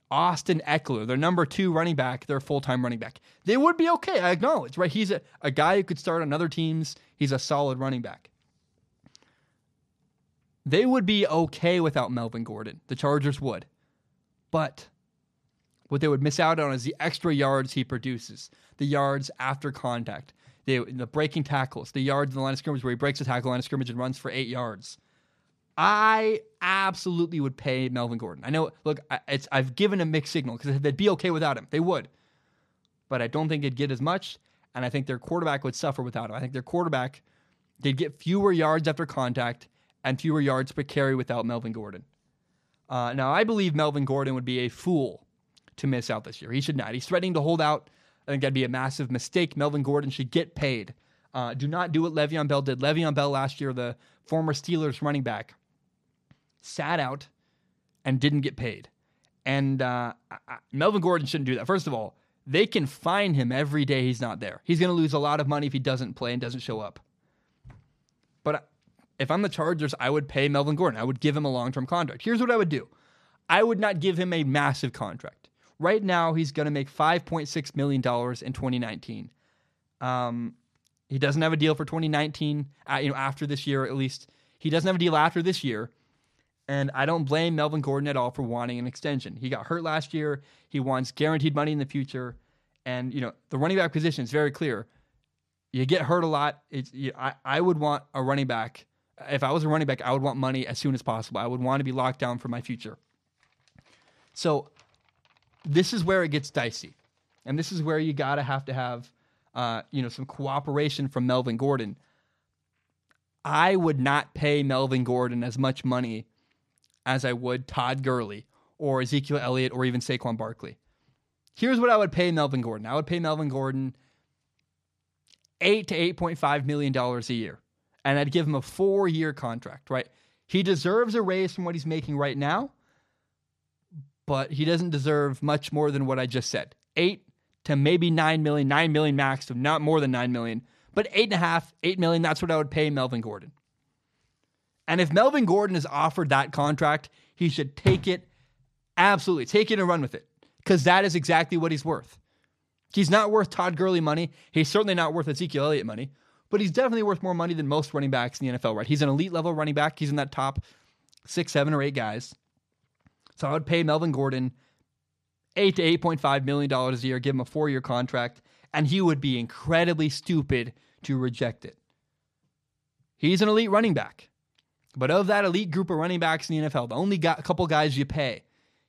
Austin Ekeler, their number two running back, their full time running back. They would be okay, I acknowledge, right? He's a, a guy who could start on other teams. He's a solid running back. They would be okay without Melvin Gordon. The Chargers would. But what they would miss out on is the extra yards he produces, the yards after contact, the, the breaking tackles, the yards in the line of scrimmage where he breaks the tackle line of scrimmage and runs for eight yards. I absolutely would pay Melvin Gordon. I know, look, it's I've given a mixed signal because they'd be okay without him. They would. But I don't think they'd get as much, and I think their quarterback would suffer without him. I think their quarterback, they'd get fewer yards after contact and fewer yards per carry without Melvin Gordon. Uh, now, I believe Melvin Gordon would be a fool to miss out this year. He should not. He's threatening to hold out. I think that'd be a massive mistake. Melvin Gordon should get paid. Uh, do not do what Le'Veon Bell did. Le'Veon Bell last year, the former Steelers running back, sat out and didn't get paid. And uh, I, Melvin Gordon shouldn't do that. First of all, they can fine him every day he's not there. He's going to lose a lot of money if he doesn't play and doesn't show up. But if I'm the Chargers, I would pay Melvin Gordon. I would give him a long term contract. Here's what I would do I would not give him a massive contract. Right now, he's going to make $5.6 million in 2019. Um, he doesn't have a deal for 2019, uh, you know, after this year, at least. He doesn't have a deal after this year. And I don't blame Melvin Gordon at all for wanting an extension. He got hurt last year. He wants guaranteed money in the future. And, you know, the running back position is very clear. You get hurt a lot. It's, you, I, I would want a running back. If I was a running back, I would want money as soon as possible. I would want to be locked down for my future. So this is where it gets dicey. And this is where you got to have to have, uh, you know, some cooperation from Melvin Gordon. I would not pay Melvin Gordon as much money as I would Todd Gurley or Ezekiel Elliott or even Saquon Barkley. Here's what I would pay Melvin Gordon. I would pay Melvin Gordon eight to eight point five million dollars a year, and I'd give him a four year contract. Right, he deserves a raise from what he's making right now, but he doesn't deserve much more than what I just said. Eight to maybe nine million, nine million max, so not more than nine million, but eight and a half, eight million. That's what I would pay Melvin Gordon. And if Melvin Gordon is offered that contract, he should take it. Absolutely, take it and run with it, because that is exactly what he's worth. He's not worth Todd Gurley money. He's certainly not worth Ezekiel Elliott money, but he's definitely worth more money than most running backs in the NFL, right? He's an elite level running back. He's in that top six, seven, or eight guys. So I would pay Melvin Gordon eight to eight point five million dollars a year, give him a four year contract, and he would be incredibly stupid to reject it. He's an elite running back. But of that elite group of running backs in the NFL, the only couple guys you pay,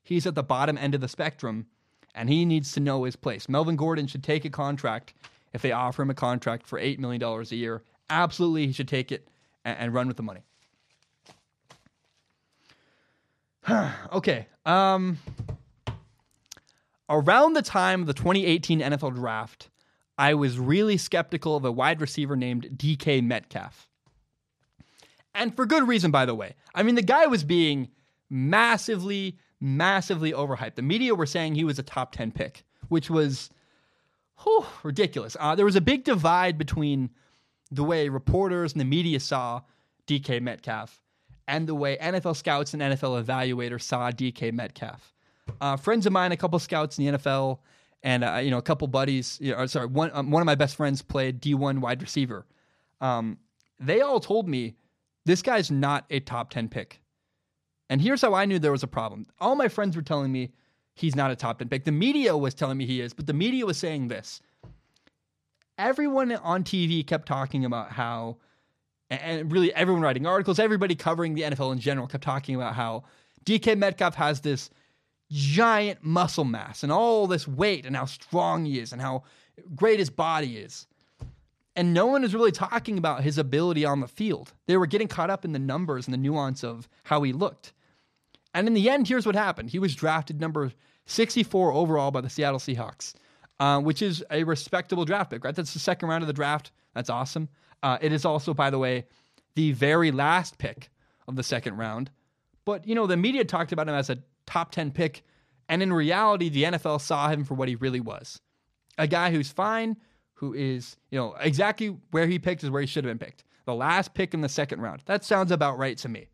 he's at the bottom end of the spectrum and he needs to know his place. Melvin Gordon should take a contract if they offer him a contract for $8 million a year. Absolutely, he should take it and, and run with the money. okay. Um, around the time of the 2018 NFL draft, I was really skeptical of a wide receiver named DK Metcalf. And for good reason, by the way. I mean, the guy was being massively massively overhyped. The media were saying he was a top 10 pick, which was whew, ridiculous. Uh, there was a big divide between the way reporters and the media saw DK Metcalf and the way NFL scouts and NFL evaluators saw DK Metcalf. Uh, friends of mine, a couple scouts in the NFL, and uh, you know a couple buddies. You know, sorry, one um, one of my best friends played D1 wide receiver. Um, they all told me this guy's not a top 10 pick. And here's how I knew there was a problem. All my friends were telling me he's not a top 10 pick. The media was telling me he is, but the media was saying this. Everyone on TV kept talking about how, and really everyone writing articles, everybody covering the NFL in general kept talking about how DK Metcalf has this giant muscle mass and all this weight and how strong he is and how great his body is. And no one is really talking about his ability on the field. They were getting caught up in the numbers and the nuance of how he looked. And in the end, here's what happened. He was drafted number 64 overall by the Seattle Seahawks, uh, which is a respectable draft pick, right? That's the second round of the draft. That's awesome. Uh, it is also, by the way, the very last pick of the second round. But, you know, the media talked about him as a top 10 pick. And in reality, the NFL saw him for what he really was a guy who's fine, who is, you know, exactly where he picked is where he should have been picked. The last pick in the second round. That sounds about right to me.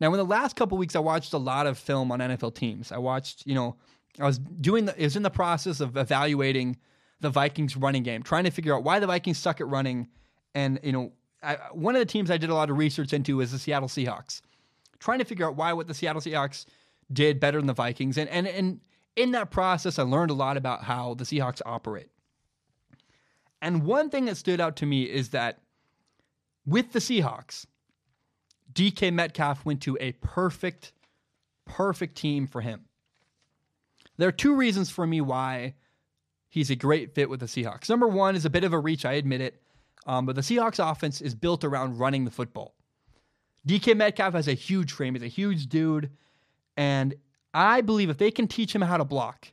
Now, in the last couple weeks, I watched a lot of film on NFL teams. I watched, you know, I was doing the, was in the process of evaluating the Vikings running game, trying to figure out why the Vikings suck at running. And, you know, I, one of the teams I did a lot of research into is the Seattle Seahawks, trying to figure out why what the Seattle Seahawks did better than the Vikings. And, and, and in that process, I learned a lot about how the Seahawks operate. And one thing that stood out to me is that with the Seahawks, DK Metcalf went to a perfect, perfect team for him. There are two reasons for me why he's a great fit with the Seahawks. Number one is a bit of a reach, I admit it, um, but the Seahawks offense is built around running the football. DK Metcalf has a huge frame, he's a huge dude, and I believe if they can teach him how to block,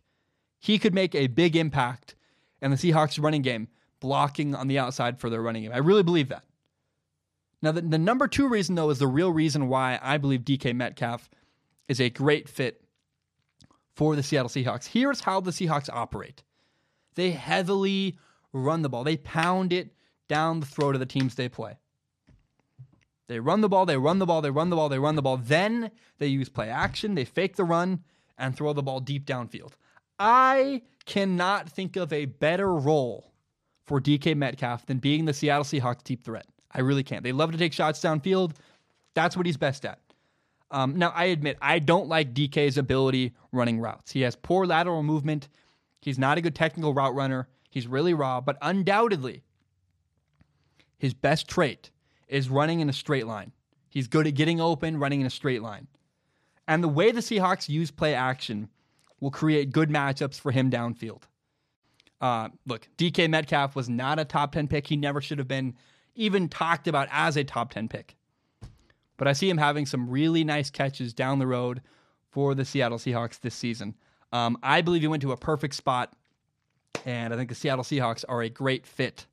he could make a big impact in the Seahawks running game, blocking on the outside for their running game. I really believe that. Now, the, the number two reason, though, is the real reason why I believe DK Metcalf is a great fit for the Seattle Seahawks. Here's how the Seahawks operate they heavily run the ball, they pound it down the throat of the teams they play. They run the ball, they run the ball, they run the ball, they run the ball. Then they use play action, they fake the run, and throw the ball deep downfield. I cannot think of a better role for DK Metcalf than being the Seattle Seahawks deep threat. I really can't. They love to take shots downfield. That's what he's best at. Um, now, I admit, I don't like DK's ability running routes. He has poor lateral movement. He's not a good technical route runner. He's really raw, but undoubtedly, his best trait is running in a straight line. He's good at getting open, running in a straight line. And the way the Seahawks use play action will create good matchups for him downfield. Uh, look, DK Metcalf was not a top 10 pick. He never should have been even talked about as a top 10 pick. But I see him having some really nice catches down the road for the Seattle Seahawks this season. Um, I believe he went to a perfect spot And I think the Seattle Seahawks are a great fit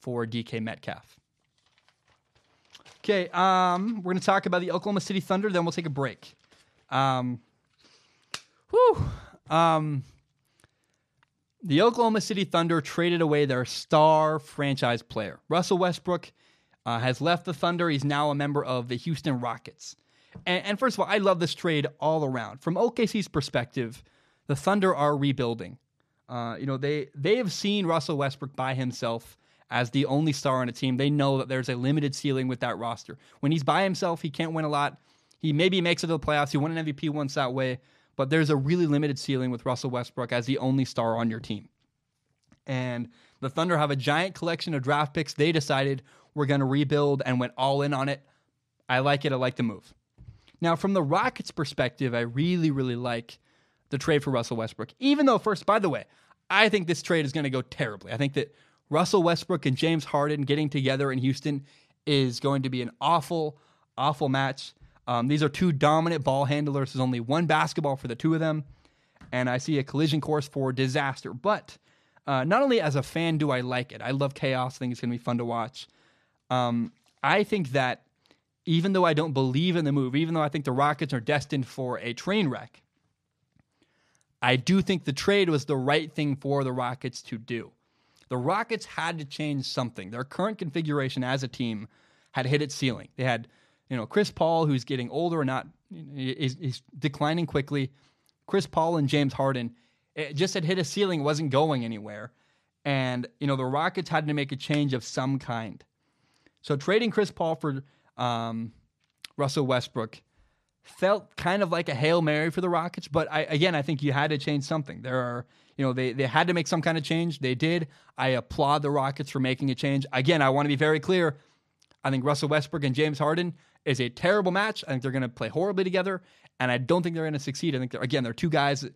for DK Metcalf. Okay, um, we're going to talk about the Oklahoma City Thunder, then we'll take a break. Um, whew. Um, the Oklahoma City Thunder traded away their star franchise player. Russell Westbrook uh, has left the Thunder. He's now a member of the Houston Rockets. And, and first of all, I love this trade all around. From OKC's perspective, the Thunder are rebuilding. Uh, you know, they they have seen Russell Westbrook by himself as the only star on a team. They know that there's a limited ceiling with that roster. When he's by himself, he can't win a lot. He maybe makes it to the playoffs. He won an MVP once that way, but there's a really limited ceiling with Russell Westbrook as the only star on your team. And the Thunder have a giant collection of draft picks. They decided we're going to rebuild and went all in on it. I like it. I like the move. Now, from the Rockets' perspective, I really, really like the trade for Russell Westbrook. Even though, first, by the way, I think this trade is going to go terribly. I think that Russell Westbrook and James Harden getting together in Houston is going to be an awful, awful match. Um, these are two dominant ball handlers. There's only one basketball for the two of them, and I see a collision course for disaster. But uh, not only as a fan do I like it, I love chaos. I think it's going to be fun to watch. Um, I think that even though I don't believe in the move, even though I think the Rockets are destined for a train wreck, I do think the trade was the right thing for the Rockets to do. The Rockets had to change something. Their current configuration as a team had hit its ceiling. They had, you know, Chris Paul, who's getting older and not, is, is declining quickly. Chris Paul and James Harden it just had hit a ceiling, wasn't going anywhere. And, you know, the Rockets had to make a change of some kind. So trading Chris Paul for um, Russell Westbrook felt kind of like a hail mary for the Rockets. But I, again, I think you had to change something. There are, you know, they they had to make some kind of change. They did. I applaud the Rockets for making a change. Again, I want to be very clear. I think Russell Westbrook and James Harden is a terrible match. I think they're going to play horribly together, and I don't think they're going to succeed. I think they're, again they're two guys that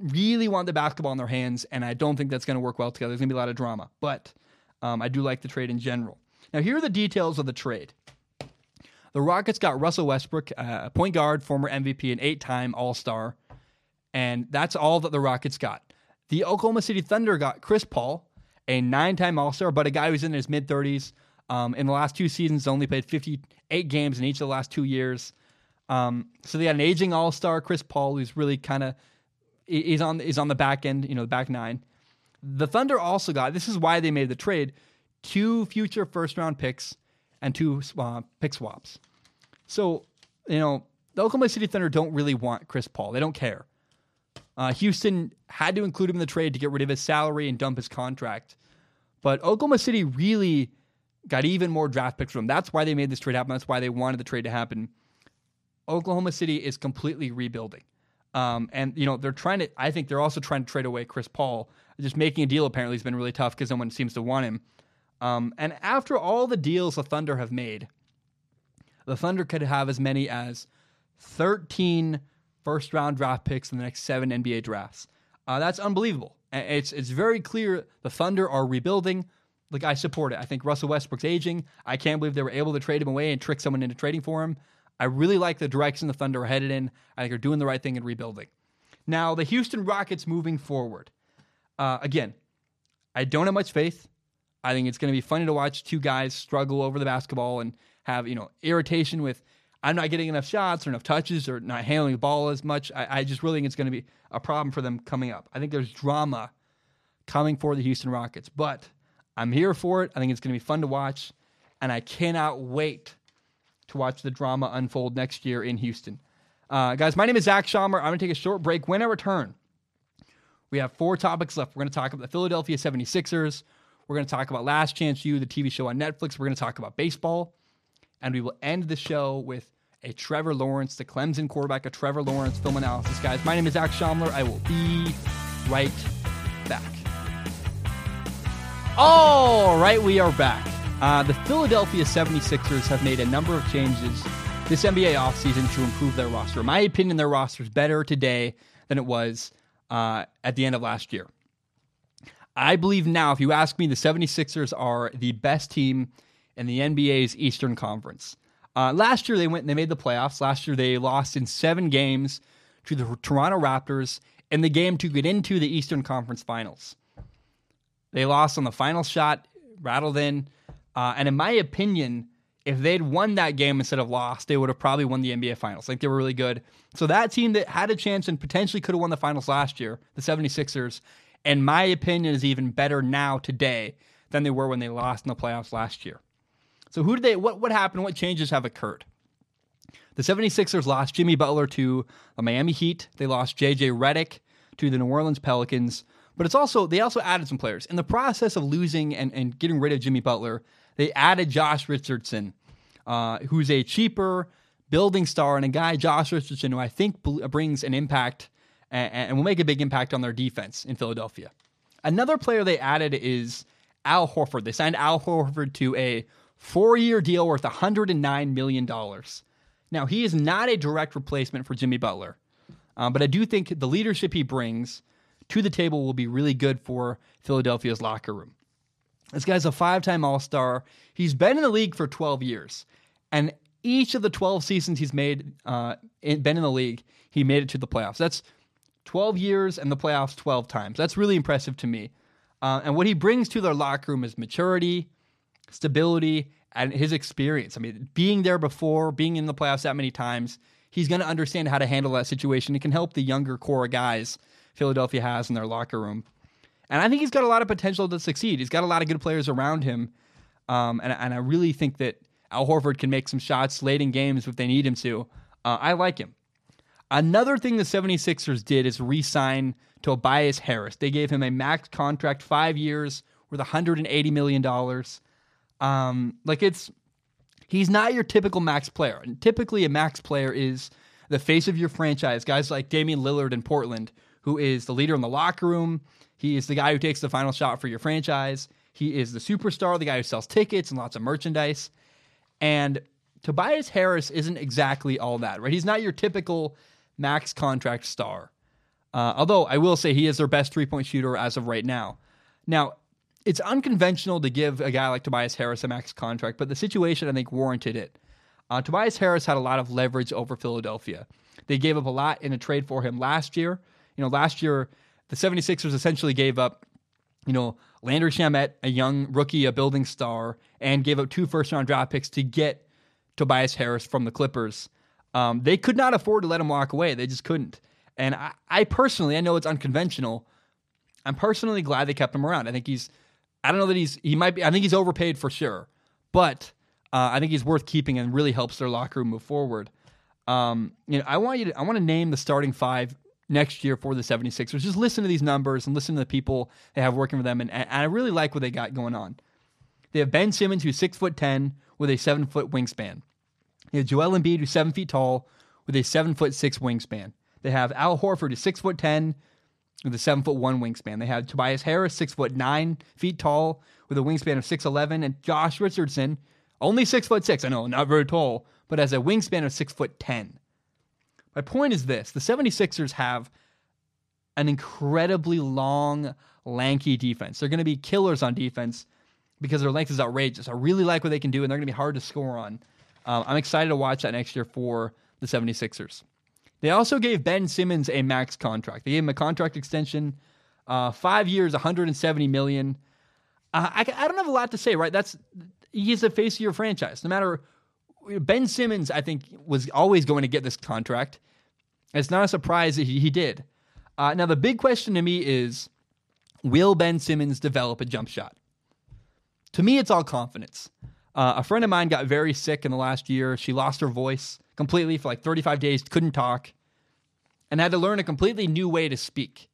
really want the basketball in their hands, and I don't think that's going to work well together. There's going to be a lot of drama, but um, I do like the trade in general. Now, here are the details of the trade. The Rockets got Russell Westbrook, uh, a point guard, former MVP, and eight time All Star. And that's all that the Rockets got. The Oklahoma City Thunder got Chris Paul, a nine time All Star, but a guy who's in his mid 30s. Um, in the last two seasons, only played 58 games in each of the last two years. Um, so they had an aging All Star, Chris Paul, who's really kind of is on is on the back end, you know, the back nine. The Thunder also got this is why they made the trade: two future first round picks and two uh, pick swaps. So, you know, the Oklahoma City Thunder don't really want Chris Paul. They don't care. Uh, Houston had to include him in the trade to get rid of his salary and dump his contract. But Oklahoma City really got even more draft picks from. That's why they made this trade happen. That's why they wanted the trade to happen. Oklahoma City is completely rebuilding. Um, and, you know, they're trying to, I think they're also trying to trade away Chris Paul. Just making a deal apparently has been really tough because no one seems to want him. Um, and after all the deals the Thunder have made, the Thunder could have as many as 13 first round draft picks in the next seven NBA drafts. Uh, that's unbelievable. It's it's very clear the Thunder are rebuilding. Like I support it. I think Russell Westbrook's aging. I can't believe they were able to trade him away and trick someone into trading for him. I really like the direction the Thunder are headed in. I think they're doing the right thing in rebuilding. Now the Houston Rockets moving forward. Uh, again, I don't have much faith. I think it's going to be funny to watch two guys struggle over the basketball and have you know irritation with I'm not getting enough shots or enough touches or not handling the ball as much. I, I just really think it's going to be a problem for them coming up. I think there's drama coming for the Houston Rockets, but I'm here for it. I think it's going to be fun to watch, and I cannot wait to watch the drama unfold next year in Houston. Uh, guys, my name is Zach Shomler. I'm going to take a short break. When I return, we have four topics left. We're going to talk about the Philadelphia 76ers. We're going to talk about Last Chance U, the TV show on Netflix. We're going to talk about baseball. And we will end the show with a Trevor Lawrence, the Clemson quarterback, a Trevor Lawrence film analysis. Guys, my name is Zach Shomler. I will be right. All right, we are back. Uh, the Philadelphia 76ers have made a number of changes this NBA offseason to improve their roster. In my opinion, their roster is better today than it was uh, at the end of last year. I believe now, if you ask me, the 76ers are the best team in the NBA's Eastern Conference. Uh, last year they went and they made the playoffs. Last year they lost in seven games to the Toronto Raptors in the game to get into the Eastern Conference Finals. They lost on the final shot, rattled in. Uh, and in my opinion, if they'd won that game instead of lost, they would have probably won the NBA Finals. Like they were really good. So that team that had a chance and potentially could have won the finals last year, the 76ers, in my opinion, is even better now today than they were when they lost in the playoffs last year. So who did they what what happened? What changes have occurred? The 76ers lost Jimmy Butler to the Miami Heat. They lost JJ Redick to the New Orleans Pelicans. But it's also they also added some players. In the process of losing and, and getting rid of Jimmy Butler, they added Josh Richardson, uh, who's a cheaper building star and a guy, Josh Richardson, who I think brings an impact and, and will make a big impact on their defense in Philadelphia. Another player they added is Al Horford. They signed Al Horford to a four-year deal worth $109 million. Now, he is not a direct replacement for Jimmy Butler, uh, but I do think the leadership he brings – to the table will be really good for Philadelphia's locker room. This guy's a five time All Star. He's been in the league for 12 years. And each of the 12 seasons he's made, uh, been in the league, he made it to the playoffs. That's 12 years and the playoffs 12 times. That's really impressive to me. Uh, and what he brings to their locker room is maturity, stability, and his experience. I mean, being there before, being in the playoffs that many times, he's going to understand how to handle that situation. It can help the younger core guys Philadelphia has in their locker room. And I think he's got a lot of potential to succeed. He's got a lot of good players around him. Um, and, and I really think that Al Horford can make some shots late in games if they need him to. Uh, I like him. Another thing the 76ers did is re sign Tobias Harris. They gave him a max contract, five years, worth $180 million. Um, like it's, he's not your typical max player. And typically, a max player is the face of your franchise. Guys like Damian Lillard in Portland, who is the leader in the locker room. He is the guy who takes the final shot for your franchise. He is the superstar, the guy who sells tickets and lots of merchandise. And Tobias Harris isn't exactly all that, right? He's not your typical max contract star. Uh, although I will say he is their best three point shooter as of right now. Now, it's unconventional to give a guy like Tobias Harris a max contract, but the situation I think warranted it. Uh, Tobias Harris had a lot of leverage over Philadelphia. They gave up a lot in a trade for him last year. You know, last year, the 76ers essentially gave up, you know, Landry Shamet, a young rookie, a building star, and gave up two first round draft picks to get Tobias Harris from the Clippers. Um, they could not afford to let him walk away. They just couldn't. And I, I personally, I know it's unconventional. I'm personally glad they kept him around. I think he's, I don't know that he's, he might be, I think he's overpaid for sure, but uh, I think he's worth keeping and really helps their locker room move forward. Um, you know, I want you to, I want to name the starting five next year for the 76ers. Just listen to these numbers and listen to the people they have working for them. And, and I really like what they got going on. They have Ben Simmons, who's six foot 10 with a seven foot wingspan. They have Joel Embiid, who's seven feet tall with a seven foot six wingspan. They have Al Horford, who's six foot 10 with a seven foot one wingspan. They have Tobias Harris, six foot nine feet tall with a wingspan of 6'11, and Josh Richardson, only six foot six. I know, not very tall, but has a wingspan of six foot 10. My point is this the 76ers have an incredibly long, lanky defense. They're going to be killers on defense because their length is outrageous. I really like what they can do, and they're going to be hard to score on. Um, I'm excited to watch that next year for the 76ers. They also gave Ben Simmons a max contract. They gave him a contract extension, uh, five years, 170 million. Uh, I, I don't have a lot to say, right? That's he's the face of your franchise. No matter Ben Simmons, I think, was always going to get this contract. It's not a surprise that he, did. Uh, now, the big question to me is will Ben Simmons develop a jump shot? To me, it's all confidence. Uh, a friend of mine got very sick in the last year. She lost her voice completely for like 35 days, couldn't talk, and had to learn a completely new way to speak.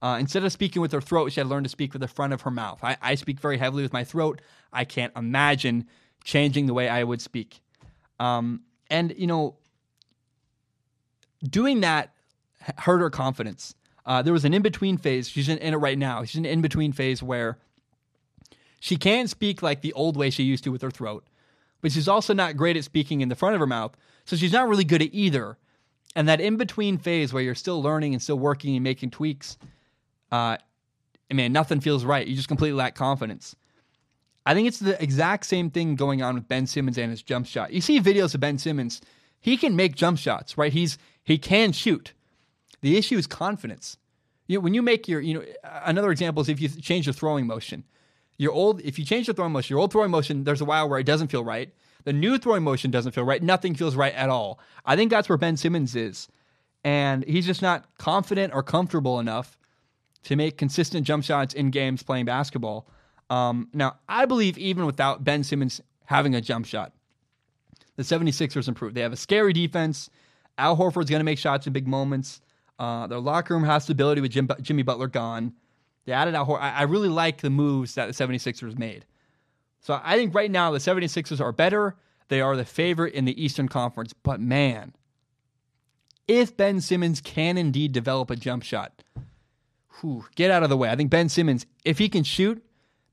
Uh, instead of speaking with her throat, she had to learn to speak with the front of her mouth. I, I speak very heavily with my throat. I can't imagine changing the way I would speak. Um, and, you know, doing that hurt her confidence. Uh, there was an in between phase. She's in, in, it right now. She's in an in between phase where she can speak like the old way she used to with her throat, but she's also not great at speaking in the front of her mouth. So she's not really good at either. And that in between phase where you're still learning and still working and making tweaks, uh, I mean, nothing feels right. You just completely lack confidence. I think it's the exact same thing going on with Ben Simmons and his jump shot. You see videos of Ben Simmons, he can make jump shots, right? He's he can shoot. The issue is confidence. You know, when you make your, you know, another example is if you change your throwing motion. Your old, if you change your throwing motion, your old throwing motion, there's a while where it doesn't feel right. The new throwing motion doesn't feel right. Nothing feels right at all. I think that's where Ben Simmons is. And he's just not confident or comfortable enough to make consistent jump shots in games playing basketball. Um, now, I believe even without Ben Simmons having a jump shot, the 76ers improved. They have a scary defense. Al Horford's going to make shots in big moments. Uh, their locker room has stability with Jim, Jimmy Butler gone. They added Al Horford. I, I really like the moves that the 76ers made. So I think right now the 76ers are better. They are the favorite in the Eastern Conference. But man, if Ben Simmons can indeed develop a jump shot, whew, get out of the way. I think Ben Simmons, if he can shoot,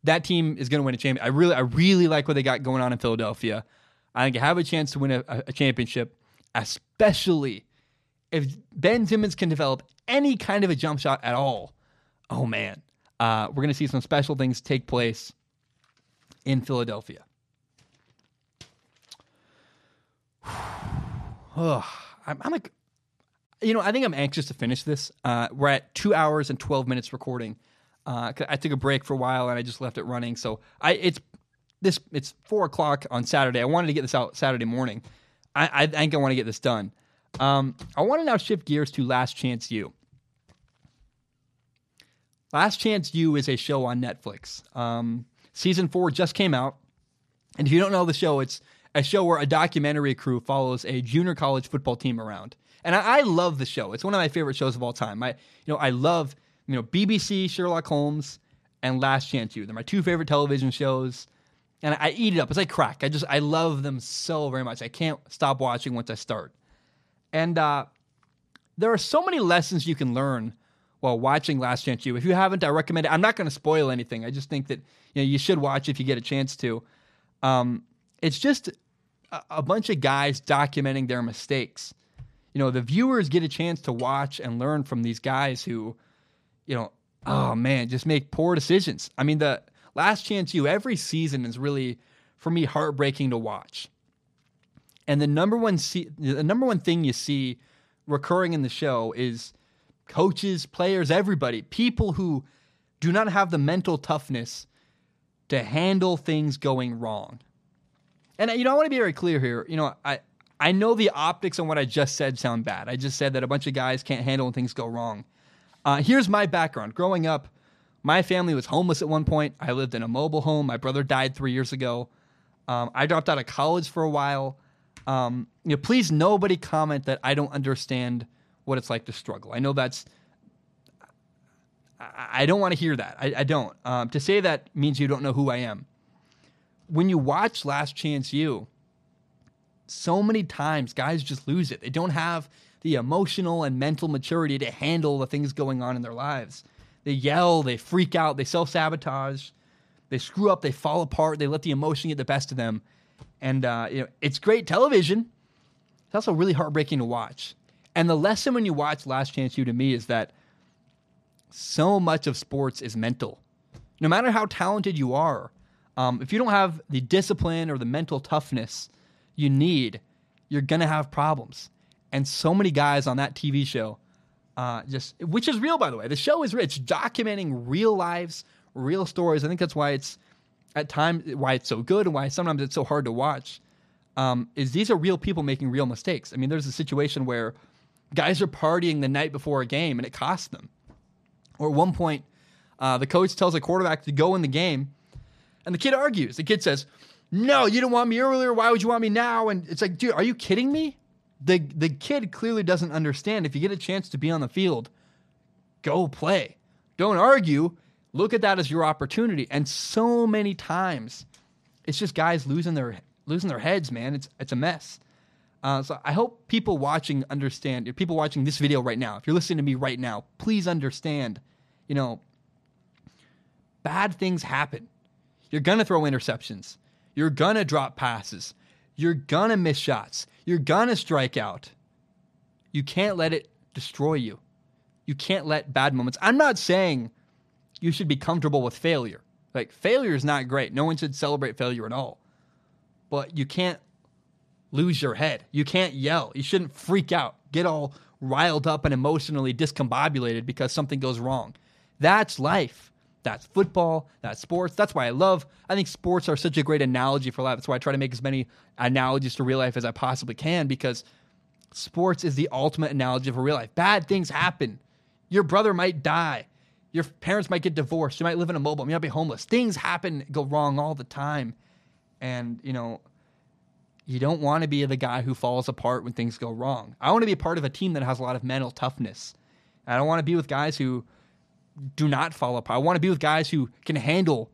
that team is going to win a championship. I really, I really like what they got going on in Philadelphia. I think they have a chance to win a, a championship, especially if Ben Simmons can develop any kind of a jump shot at all. Oh man, uh, we're going to see some special things take place in Philadelphia. oh, I'm, I'm, like, you know, I think I'm anxious to finish this. Uh, we're at two hours and 12 minutes recording. Uh, I took a break for a while and I just left it running. So I, it's this, it's four o'clock on Saturday. I wanted to get this out Saturday morning. I, I think I want to get this done. Um, I want to now shift gears to Last Chance U. Last Chance U is a show on Netflix. Um, Season four just came out. And if you don't know the show, it's a show where a documentary crew follows a junior college football team around. And I, I love the show. It's one of my favorite shows of all time. I, you know, I love, you know, BBC, Sherlock Holmes, and Last Chance U. They're my two favorite television shows. And I, eat it up. It's like crack. I just, I love them so very much. I can't stop watching once I start. And uh, there are so many lessons you can learn while watching Last Chance U. If you haven't, I recommend it. I'm not going to spoil anything. I just think that you know you should watch if you get a chance to. Um, it's just a, a bunch of guys documenting their mistakes. You know, the viewers get a chance to watch and learn from these guys who, you know, oh. oh man, just make poor decisions. I mean, the Last Chance U every season is really for me heartbreaking to watch. And the number one see, the number one thing you see recurring in the show is coaches, players, everybody, people who do not have the mental toughness to handle things going wrong. And you know, I want to be very clear here. You know, I I know the optics on what I just said sound bad. I just said that a bunch of guys can't handle when things go wrong. Uh, here's my background. Growing up, my family was homeless at one point. I lived in a mobile home. My brother died three years ago. Um, I dropped out of college for a while. Um, you know, please nobody comment that I don't understand what it's like to struggle. I know that's. I, don't want to hear that. I, I don't. Um, to say that means you don't know who I am. When you watch Last Chance U, so many times guys just lose it. They don't have the emotional and mental maturity to handle the things going on in their lives. They yell, they freak out, they self sabotage, they screw up, they fall apart, they let the emotion get the best of them. And uh, you know, it's great television. It's also really heartbreaking to watch. And the lesson when you watch Last Chance U to me is that so much of sports is mental. No matter how talented you are, um, if you don't have the discipline or the mental toughness you need, you're gonna have problems. And so many guys on that TV show, uh, just which is real by the way. The show is rich, documenting real lives, real stories. I think that's why it's at times why it's so good and why sometimes it's so hard to watch. Um, is these are real people making real mistakes. I mean, there's a situation where guys are partying the night before a game and it costs them. Or at one point, uh, the coach tells the quarterback to go in the game, and the kid argues. The kid says, "No, you didn't want me earlier. Why would you want me now?" And it's like, dude, are you kidding me? The the kid clearly doesn't understand. If you get a chance to be on the field, go play. Don't argue. Look at that as your opportunity. And so many times, it's just guys losing their losing their heads, man. It's it's a mess. Uh, so I hope people watching understand. If people watching this video right now, if you're listening to me right now, please understand. You know, bad things happen. You're gonna throw interceptions. You're gonna drop passes. You're gonna miss shots. You're gonna strike out. You can't let it destroy you. You can't let bad moments. I'm not saying you should be comfortable with failure. Like failure is not great. No one should celebrate failure at all. But you can't lose your head. You can't yell. You shouldn't freak out, get all riled up and emotionally discombobulated because something goes wrong. That's life. That's football. That's sports. That's why I love, I think sports are such a great analogy for life. That's why I try to make as many analogies to real life as I possibly can because sports is the ultimate analogy for real life. Bad things happen. Your brother might die. Your parents might get divorced. You might live in a mobile. You might be homeless. Things happen, go wrong all the time. And, you know, you don't want to be the guy who falls apart when things go wrong. I want to be a part of a team that has a lot of mental toughness. I don't want to be with guys who do not fall apart. I want to be with guys who can handle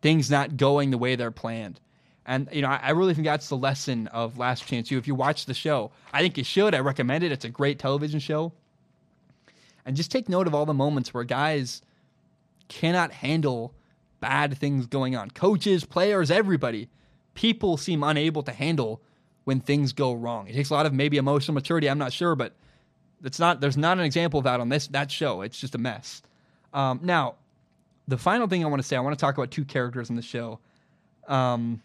things not going the way they're planned. And you know, I, I really think that's the lesson of Last Chance U. If you watch the show, I think you should. I recommend it. It's a great television show. And just take note of all the moments where guys cannot handle bad things going on. Coaches, players, everybody. People seem unable to handle when things go wrong. It takes a lot of maybe emotional maturity. I'm not sure, but it's not. There's not an example of that on this that show. It's just a mess. Um, now, the final thing I want to say, I want to talk about two characters in the show. Um,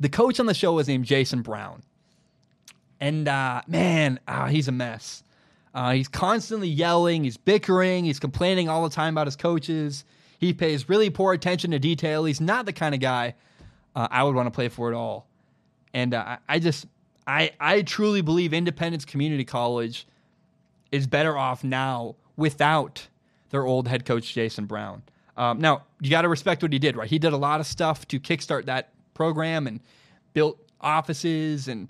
the coach on the show is named Jason Brown. And uh, man, uh, he's a mess. Uh, he's constantly yelling, he's bickering, he's complaining all the time about his coaches. He pays really poor attention to detail. He's not the kind of guy uh, I would want to play for at all. And uh, I just, I, I truly believe Independence Community College is better off now without their old head coach, Jason Brown. Um, now, you got to respect what he did, right? He did a lot of stuff to kickstart that program and built offices and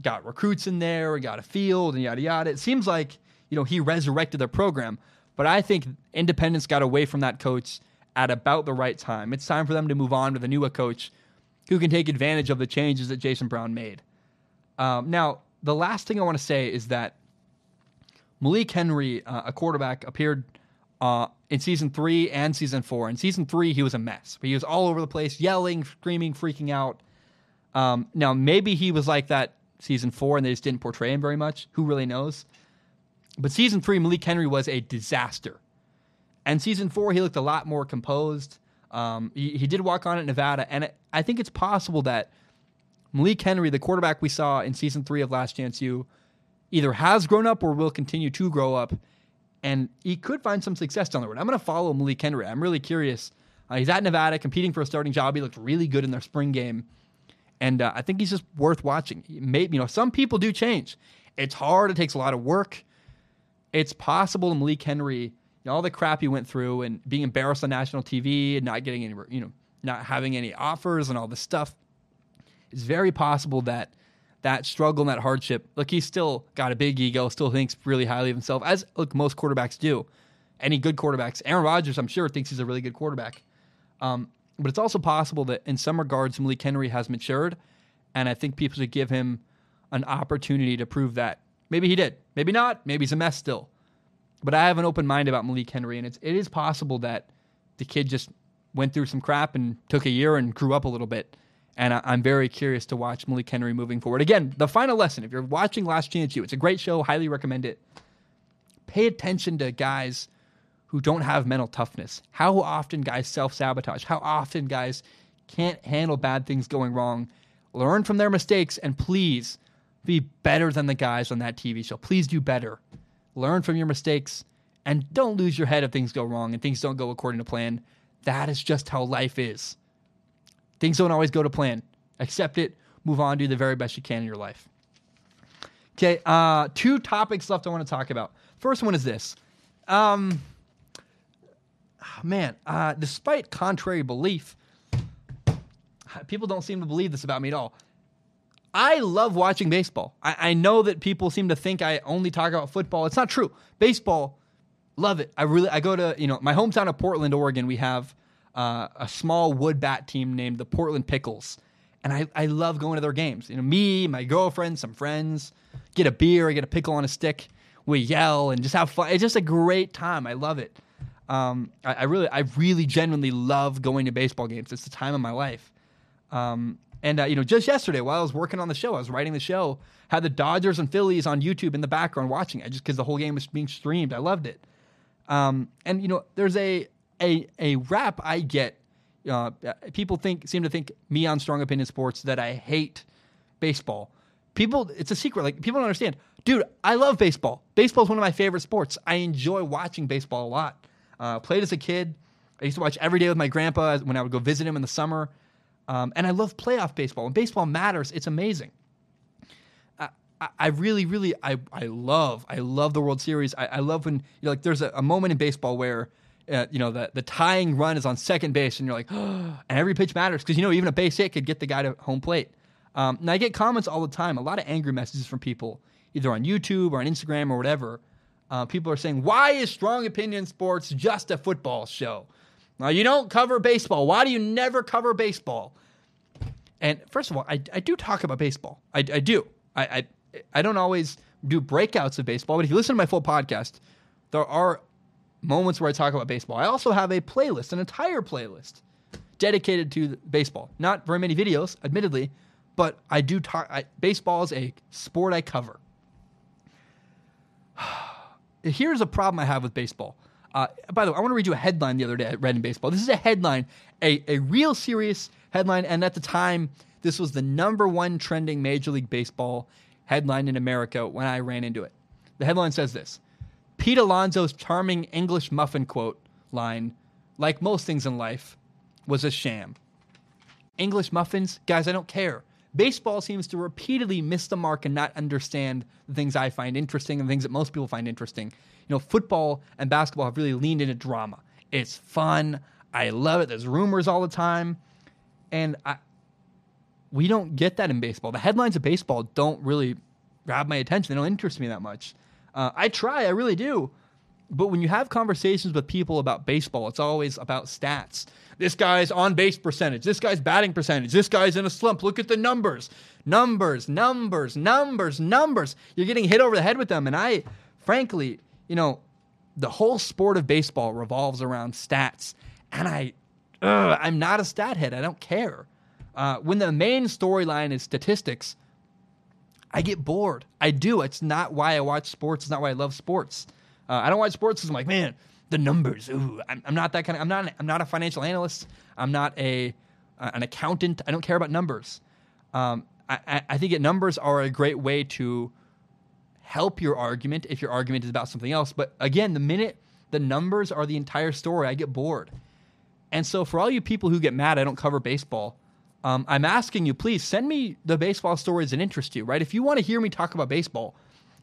got recruits in there and got a field and yada yada. It seems like you know he resurrected the program, but I think Independence got away from that coach at about the right time. It's time for them to move on with a newer coach who can take advantage of the changes that Jason Brown made. Um, now, the last thing I want to say is that Malik Henry, uh, a quarterback, appeared uh, in season three and season four. In season three, he was a mess. He was all over the place, yelling, screaming, freaking out. Um, now, maybe he was like that season four and they just didn't portray him very much. Who really knows? But season three, Malik Henry was a disaster. And season four, he looked a lot more composed. Um, he, he, did walk on at Nevada. And it, I think it's possible that Malik Henry, the quarterback we saw in season three of Last Chance U, either has grown up or will continue to grow up and he could find some success down the road. I'm going to follow Malik Henry. I'm really curious. Uh, he's at Nevada competing for a starting job. He looked really good in their spring game, and uh, I think he's just worth watching. Maybe you know some people do change. It's hard. It takes a lot of work. It's possible Malik Henry, you know, all the crap he went through and being embarrassed on national TV and not getting any, you know, not having any offers and all this stuff. It's very possible that that struggle and that hardship, look, he's still got a big ego, still thinks really highly of himself, as look most quarterbacks do. Any good quarterbacks, Aaron Rodgers, I'm sure thinks he's a really good quarterback. Um, but it's also possible that in some regards, Malik Henry has matured, and I think people should give him an opportunity to prove that. Maybe he did, maybe not, maybe he's a mess still. But I have an open mind about Malik Henry, and it's it is possible that the kid just went through some crap and took a year and grew up a little bit. And I, am very curious to watch Malik Henry moving forward. Again, the final lesson if you're watching Last Chance U, it's a great show, highly recommend it. Pay attention to guys who don't have mental toughness. How often guys self sabotage, how often guys can't handle bad things going wrong. Learn from their mistakes and please be better than the guys on that TV show. Please do better. Learn from your mistakes and don't lose your head if things go wrong and things don't go according to plan. That is just how life is. Things don't always go to plan. Accept it, move on, do the very best you can in your life. Okay, uh, two topics left I want to talk about. First one is this. Um, man, uh, despite contrary belief, people don't seem to believe this about me at all. I love watching baseball. I, I, know that people seem to think I only talk about football. It's not true. Baseball, love it. I really, I go to, you know, my hometown of Portland, Oregon, we have uh, a small wood bat team named the Portland Pickles. And I, I love going to their games. You know, me, my girlfriend, some friends, get a beer, get a pickle on a stick, we yell and just have fun. It's just a great time. I love it. Um, I, I, really, I really genuinely love going to baseball games. It's the time of my life. Um, and uh, you know, just yesterday while I was working on the show, I was writing the show, had the Dodgers and Phillies on YouTube in the background watching it, just because the whole game was being streamed. I loved it. Um, and you know, there's a a a rap I get. Uh, people think seem to think me on Strong Opinion Sports that I hate baseball people, it's a secret. Like people don't understand. Dude, I love baseball. Baseball is one of my favorite sports. I enjoy watching baseball a lot. Uh, played as a kid. I used to watch every day with my grandpa when I would go visit him in the summer. Um, and I love playoff baseball. When baseball matters, it's amazing. I, I really, really, I, I love, I love the World Series. I, I love when you know, like there's a, a moment in baseball where uh, you know the the tying run is on second base, and you're like, oh, and every pitch matters because you know even a base hit could get the guy to home plate. Um, and I get comments all the time, a lot of angry messages from people, either on YouTube or on Instagram or whatever. Uh, people are saying, "Why is Strong Opinion Sports just a football show? Now you don't cover baseball. Why do you never cover baseball?" And first of all, I, I do talk about baseball. I, I do. I, I I don't always do breakouts of baseball, but if you listen to my full podcast, there are moments where I talk about baseball. I also have a playlist, an entire playlist dedicated to baseball. Not very many videos, admittedly, but I do talk. I, baseball is a sport I cover. Here's a problem I have with baseball. Uh, by the way, I want to read you a headline the other day I read in baseball. This is a headline, a, a real serious headline, and at the time, this was the number one trending Major League Baseball headline in America when I ran into it. The headline says this Pete Alonso's charming English muffin quote line, like most things in life, was a sham. English muffins, guys, I don't care. Baseball seems to repeatedly miss the mark and not understand the things I find interesting and things that most people find interesting. You know, football and basketball have really leaned into drama. It's fun. I love it. There's rumors all the time. And I, we don't get that in baseball. The headlines of baseball don't really grab my attention. They don't interest me that much. Uh, I try, I really do. But when you have conversations with people about baseball, it's always about stats. This guy's on base percentage. This guy's batting percentage. This guy's in a slump. Look at the numbers. Numbers, numbers, numbers, numbers. You're getting hit over the head with them. And I, frankly, you know, the whole sport of baseball revolves around stats. And I, ugh, I'm not a stat head. I don't care. Uh, when the main storyline is statistics, I get bored. I do. It's not why I watch sports. It's not why I love sports. Uh, I don't watch sports because I'm like, man, the numbers. Ooh, I'm, I'm not that kind of. I'm not. I'm not a financial analyst. I'm not a uh, an accountant. I don't care about numbers. Um, I, I think that numbers are a great way to help your argument if your argument is about something else. But again, the minute the numbers are the entire story, I get bored. And so, for all you people who get mad, I don't cover baseball. Um, I'm asking you, please send me the baseball stories that interest you, right? If you want to hear me talk about baseball,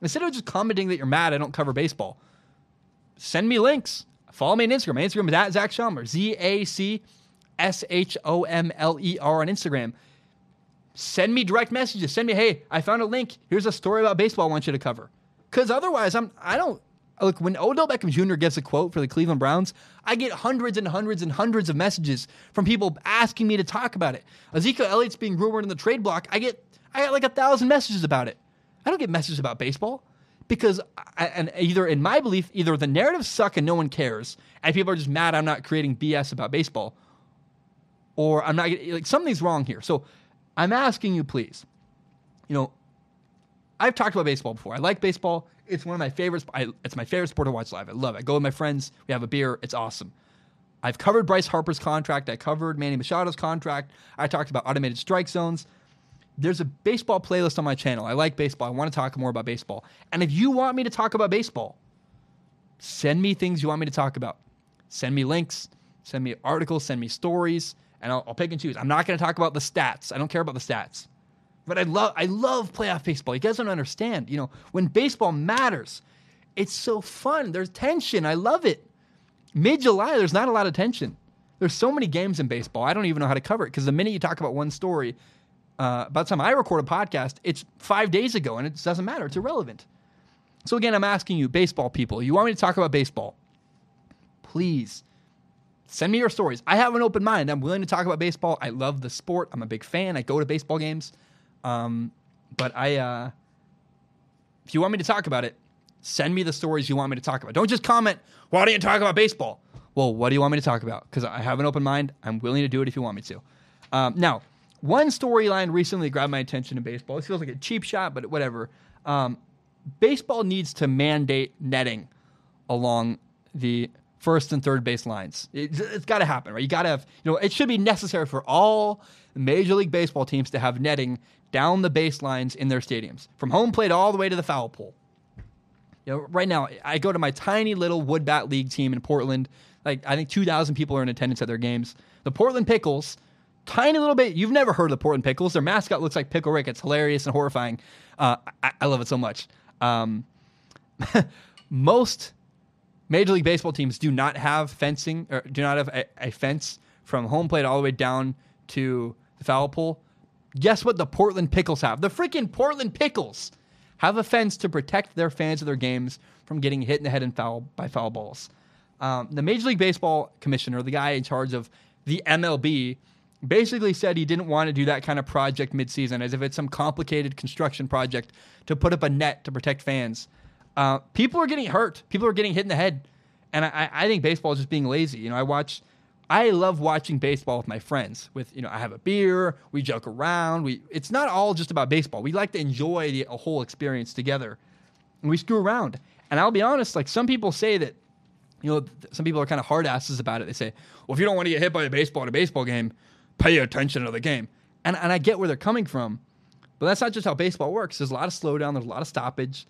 instead of just commenting that you're mad I don't cover baseball, send me links. Follow me on Instagram. My Instagram is at Zach Shomler, Z A C S H O M L E R on Instagram. Send me direct messages. Send me, hey, I found a link. Here's a story about baseball I want you to cover. Because otherwise, I'm I don't look when Odell Beckham Jr. gets a quote for the Cleveland Browns, I get hundreds and hundreds and hundreds of messages from people asking me to talk about it. Ezekiel Elliott's being rumored in the trade block. I get I got like a thousand messages about it. I don't get messages about baseball because I, and either in my belief, either the narratives suck and no one cares, and people are just mad I'm not creating BS about baseball, or I'm not like something's wrong here. So I'm asking you, please, you know, I've talked about baseball before. I like baseball. It's one of my favorites. It's my favorite sport to watch live. I love it. I go with my friends. We have a beer. It's awesome. I've covered Bryce Harper's contract. I covered Manny Machado's contract. I talked about automated strike zones. There's a baseball playlist on my channel. I like baseball. I want to talk more about baseball. And if you want me to talk about baseball, send me things you want me to talk about. Send me links, send me articles, send me stories, and I'll, I'll pick and choose. I'm not going to talk about the stats. I don't care about the stats. But I love I love playoff baseball. You guys don't understand. You know, when baseball matters, it's so fun. There's tension. I love it. Mid July, there's not a lot of tension. There's so many games in baseball. I don't even know how to cover it because the minute you talk about one story, uh, by the time I record a podcast, it's five days ago and it doesn't matter. It's irrelevant. So again, I'm asking you, baseball people, you want me to talk about baseball? Please send me your stories. I have an open mind. I'm willing to talk about baseball. I love the sport. I'm a big fan. I go to baseball games. Um, but I, uh, if you want me to talk about it, send me the stories you want me to talk about. Don't just comment, why don't you talk about baseball? Well, what do you want me to talk about? Because I have an open mind. I'm willing to do it if you want me to. Um, now, one storyline recently grabbed my attention in baseball. It feels like a cheap shot, but whatever. Um, baseball needs to mandate netting along the first and third base lines. It, has got to happen, right? You got to have, you know, it should be necessary for all Major League Baseball teams to have netting down the baselines in their stadiums, from home plate all the way to the foul pole. You know, right now, I go to my tiny little wood bat league team in Portland. Like, I think 2,000 people are in attendance at their games. The Portland Pickles, tiny little bit. You've never heard of the Portland Pickles. Their mascot looks like Pickle Rick. It's hilarious and horrifying. Uh, I, I, love it so much. Um, most Major League Baseball teams do not have fencing or do not have a, a fence from home plate all the way down to the foul pole. Guess what the Portland Pickles have? The freaking Portland Pickles have a fence to protect their fans of their games from getting hit in the head and foul by foul balls. Um, the Major League Baseball commissioner, the guy in charge of the MLB, basically said he didn't want to do that kind of project midseason, as if it's some complicated construction project to put up a net to protect fans. Uh, people are getting hurt. People are getting hit in the head, and I, I think baseball is just being lazy. You know, I watch. I love watching baseball with my friends. With you know, I have a beer, we joke around. We it's not all just about baseball. We like to enjoy the whole experience together, and we screw around. And I'll be honest, like some people say that, you know, some people are kind of hard asses about it. They say, well, if you don't want to get hit by a baseball in a baseball game, pay attention to the game. And and I get where they're coming from, but that's not just how baseball works. There's a lot of slowdown. There's a lot of stoppage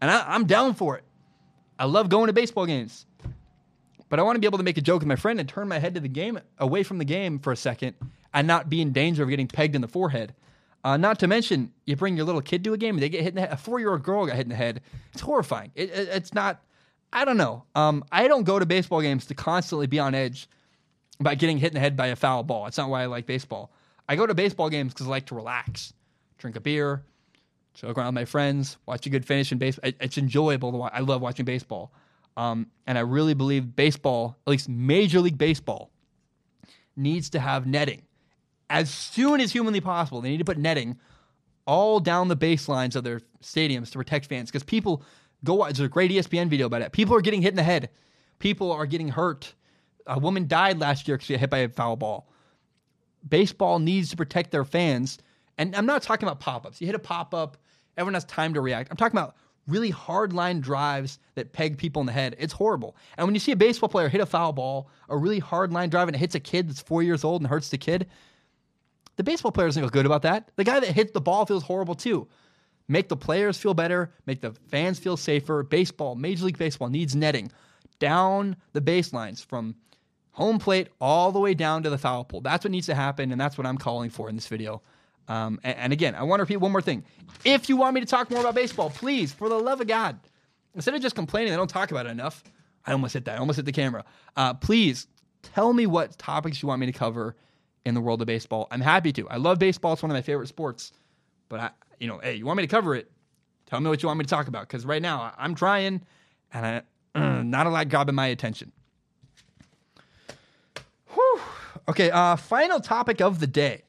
and I, I'm down for it. I love going to baseball games. But I want to be able to make a joke with my friend and turn my head to the game, away from the game for a second, and not be in danger of getting pegged in the forehead. Uh, not to mention, you bring your little kid to a game, and they get hit in the head. A four-year-old girl got hit in the head. It's horrifying. It, it, it's not. I don't know. Um, I don't go to baseball games to constantly be on edge by getting hit in the head by a foul ball. It's not why I like baseball. I go to baseball games because I like to relax, drink a beer, joke around with my friends, watch a good finish in baseball. It's enjoyable. I love watching baseball. Um, and I really believe baseball, at least Major League Baseball, needs to have netting as soon as humanly possible. They need to put netting all down the baselines of their stadiums to protect fans because people go watch. There's a great ESPN video about it. People are getting hit in the head. People are getting hurt. A woman died last year because she got hit by a foul ball. Baseball needs to protect their fans and I'm not talking about pop ups. You hit a pop up, everyone has time to react. I'm talking about really hard line drives that peg people in the head. It's horrible. And when you see a baseball player hit a foul ball, a really hard line drive, and it hits a kid that's four years old and hurts the kid, the baseball player doesn't feel good about that. The guy that hit the ball feels horrible too. Make the players feel better, make the fans feel safer. Baseball, Major League Baseball needs netting down the baselines from home plate all the way down to the foul pole. That's what needs to happen, and that's what I'm calling for in this video. Um, and, and, again, I want to repeat one more thing. If you want me to talk more about baseball, please, for the love of God, instead of just complaining, I don't talk about it enough. I almost hit that. I almost hit the camera. Uh, please tell me what topics you want me to cover in the world of baseball. I'm happy to. I love baseball. It's one of my favorite sports. But I, you know, hey, you want me to cover it? Tell me what you want me to talk about. Because right now I'm trying, and I, not a lot grabbing my attention. Whew. Okay, uh, final topic of the day.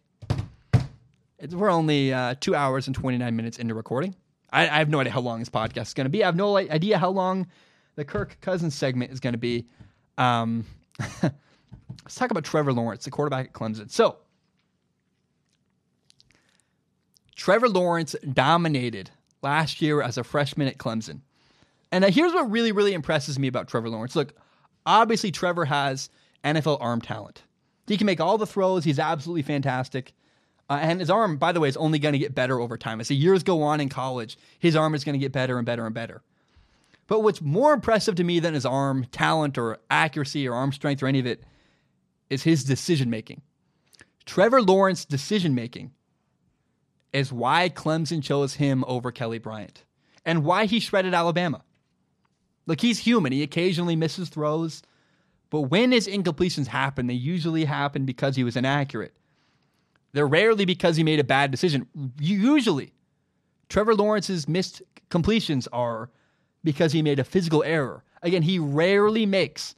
We're only uh, two hours and 29 minutes into recording. I, I, have no idea how long this podcast is going to be. I have no idea how long the Kirk Cousins segment is going to be. Um, let's talk about Trevor Lawrence, the quarterback at Clemson. So, Trevor Lawrence dominated last year as a freshman at Clemson. And uh, here's what really, really impresses me about Trevor Lawrence. Look, obviously, Trevor has NFL arm talent. He can make all the throws. He's absolutely fantastic. Uh, and his arm, by the way, is only going to get better over time. As the years go on in college, his arm is going to get better and better and better. But what's more impressive to me than his arm talent or accuracy or arm strength or any of it is his decision making. Trevor Lawrence decision making is why Clemson chose him over Kelly Bryant and why he shredded Alabama. Look, he's human. He occasionally misses throws, but when his incompletions happen, they usually happen because he was inaccurate. They're rarely because he made a bad decision. Usually, Trevor Lawrence's missed completions are because he made a physical error. Again, he rarely makes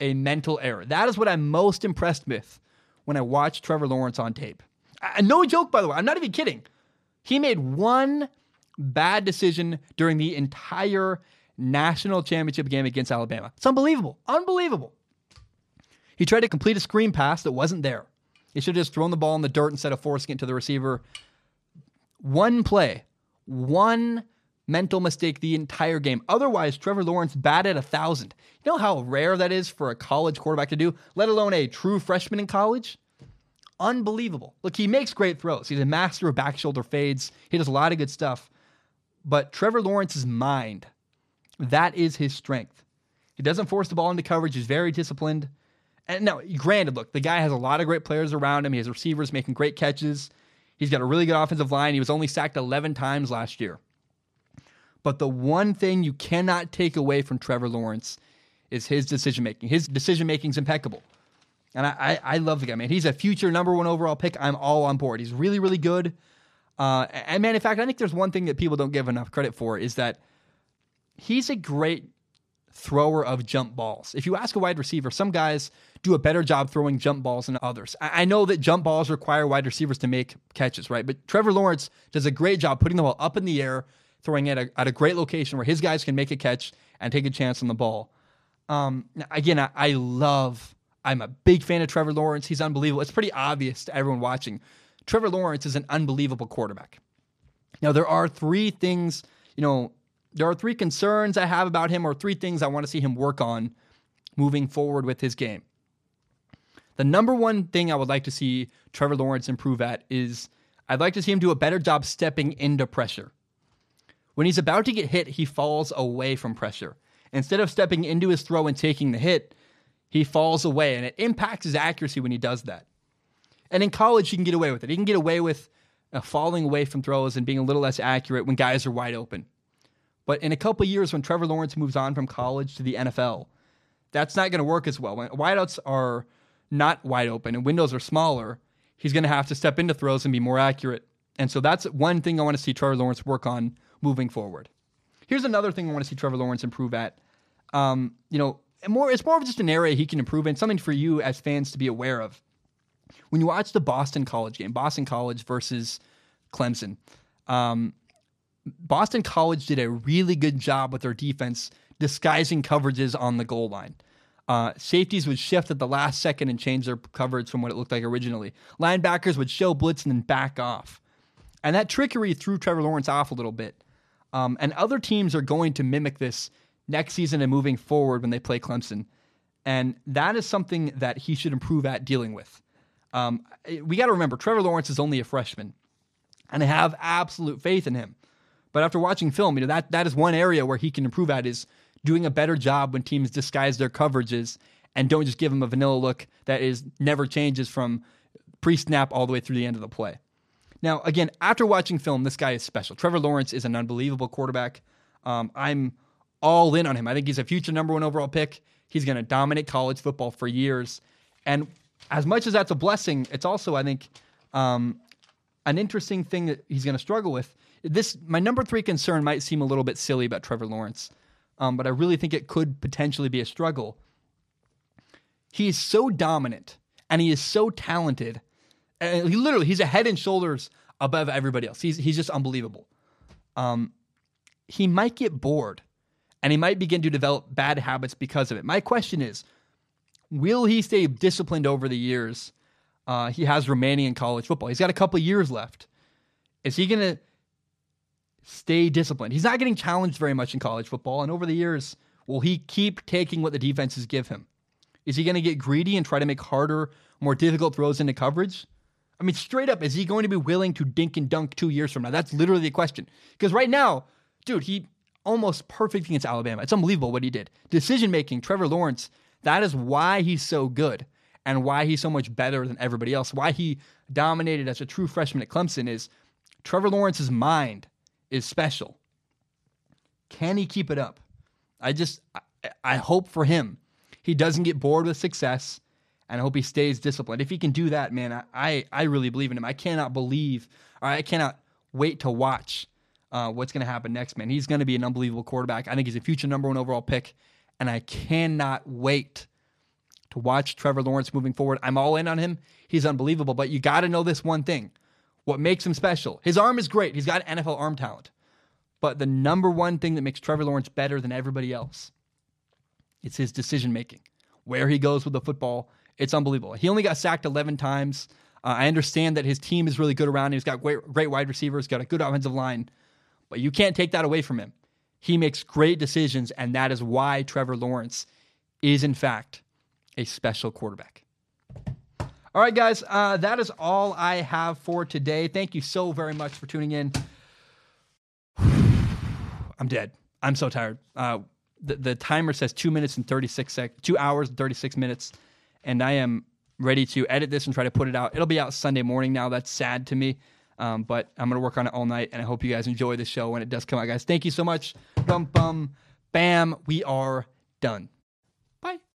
a mental error. That is what I'm most impressed with when I watch Trevor Lawrence on tape. I, no joke, by the way. I'm not even kidding. He made one bad decision during the entire national championship game against Alabama. It's unbelievable. Unbelievable. He tried to complete a screen pass that wasn't there. He should have just thrown the ball in the dirt instead of forcing it to the receiver. One play, one mental mistake the entire game. Otherwise, Trevor Lawrence batted a thousand. You know how rare that is for a college quarterback to do, let alone a true freshman in college? Unbelievable. Look, he makes great throws. He's a master of back shoulder fades. He does a lot of good stuff. But Trevor Lawrence's mind, that is his strength. He doesn't force the ball into coverage. He's very disciplined. And now, granted, look, the guy has a lot of great players around him. He has receivers making great catches. He's got a really good offensive line. He was only sacked 11 times last year. But the one thing you cannot take away from Trevor Lawrence is his decision making. His decision making is impeccable. And I, I, I, love the guy, man. He's a future number one overall pick. I'm all on board. He's really, really good. Uh, and man, in fact, I think there's one thing that people don't give enough credit for is that he's a great thrower of jump balls. If you ask a wide receiver, some guys do a better job throwing jump balls than others. I, I know that jump balls require wide receivers to make catches, right? But Trevor Lawrence does a great job putting the ball up in the air, throwing it at a, at a great location where his guys can make a catch and take a chance on the ball. Um, again, I, I love. I'm a big fan of Trevor Lawrence. He's unbelievable. It's pretty obvious to everyone watching. Trevor Lawrence is an unbelievable quarterback. Now, there are three things, you know, there are three concerns I have about him, or three things I want to see him work on moving forward with his game. The number one thing I would like to see Trevor Lawrence improve at is I'd like to see him do a better job stepping into pressure. When he's about to get hit, he falls away from pressure. Instead of stepping into his throw and taking the hit, he falls away, and it impacts his accuracy when he does that. And in college, he can get away with it. He can get away with uh, falling away from throws and being a little less accurate when guys are wide open. But in a couple years, when Trevor Lawrence moves on from college to the NFL, that's not going to work as well. When wideouts are not wide open and windows are smaller, he's going to have to step into throws and be more accurate. And so that's one thing I want to see Trevor Lawrence work on moving forward. Here's another thing I want to see Trevor Lawrence improve at. Um, you know, more it's more of just an area he can improve in, something for you as fans to be aware of. When you watch the Boston College game, Boston College versus Clemson, um, Boston College did a really good job with their defense disguising coverages on the goal line. Uh, safeties would shift at the last second and change their coverage from what it looked like originally. Linebackers would show blitz and then back off. And that trickery threw Trevor Lawrence off a little bit. Um, and other teams are going to mimic this next season and moving forward when they play Clemson. And that is something that he should improve at dealing with. Um, we got to remember, Trevor Lawrence is only a freshman, and I have absolute faith in him. But after watching film, you know that that is one area where he can improve at is doing a better job when teams disguise their coverages and don't just give him a vanilla look that is never changes from pre-snap all the way through the end of the play. Now, again, after watching film, this guy is special. Trevor Lawrence is an unbelievable quarterback. Um, I'm all in on him. I think he's a future number one overall pick. He's going to dominate college football for years. And as much as that's a blessing, it's also, I think, um, an interesting thing that he's going to struggle with. This, my number three concern might seem a little bit silly about Trevor Lawrence, um, but I really think it could potentially be a struggle. He is so dominant and he is so talented and he literally he's a head and shoulders above everybody else. He's he's just unbelievable. Um, he might get bored, and he might begin to develop bad habits because of it. My question is, will he stay disciplined over the years uh, he has remaining in college football? He's got a couple years left. Is he going to stay disciplined? He's not getting challenged very much in college football, and over the years, will he keep taking what the defenses give him? Is he going to get greedy and try to make harder, more difficult throws into coverage? I mean, straight up, is he going to be willing to dink and dunk two years from now? That's literally the question. Because right now, dude, he almost perfect against Alabama. It's unbelievable what he did. Decision making, Trevor Lawrence, that is why he's so good and why he's so much better than everybody else. Why he dominated as a true freshman at Clemson is Trevor Lawrence's mind is special. Can he keep it up? I just, I, I hope for him. He doesn't get bored with success and I hope he stays disciplined. If he can do that, man, I, I really believe in him. I cannot believe, or I cannot wait to watch uh, what's going to happen next, man. He's going to be an unbelievable quarterback. I think he's a future number one overall pick, and I cannot wait to watch Trevor Lawrence moving forward. I'm all in on him. He's unbelievable, but you got to know this one thing. What makes him special? His arm is great. He's got NFL arm talent. But the number one thing that makes Trevor Lawrence better than everybody else, it's his decision making. Where he goes with the football, it's unbelievable. He only got sacked 11 times. Uh, I understand that his team is really good around him. He's got great, great wide receivers, got a good offensive line. but you can't take that away from him. He makes great decisions, and that is why Trevor Lawrence is, in fact, a special quarterback. All right, guys, uh, that is all I have for today. Thank you so very much for tuning in. I'm dead. I'm so tired. Uh, the, the timer says two minutes and 36 sec, two hours and 36 minutes, and I am ready to edit this and try to put it out. It'll be out Sunday morning now. That's sad to me. Um, but I'm going to work on it all night, and I hope you guys enjoy the show when it does come out, guys. Thank you so much. Bum, bum, bam. We are done.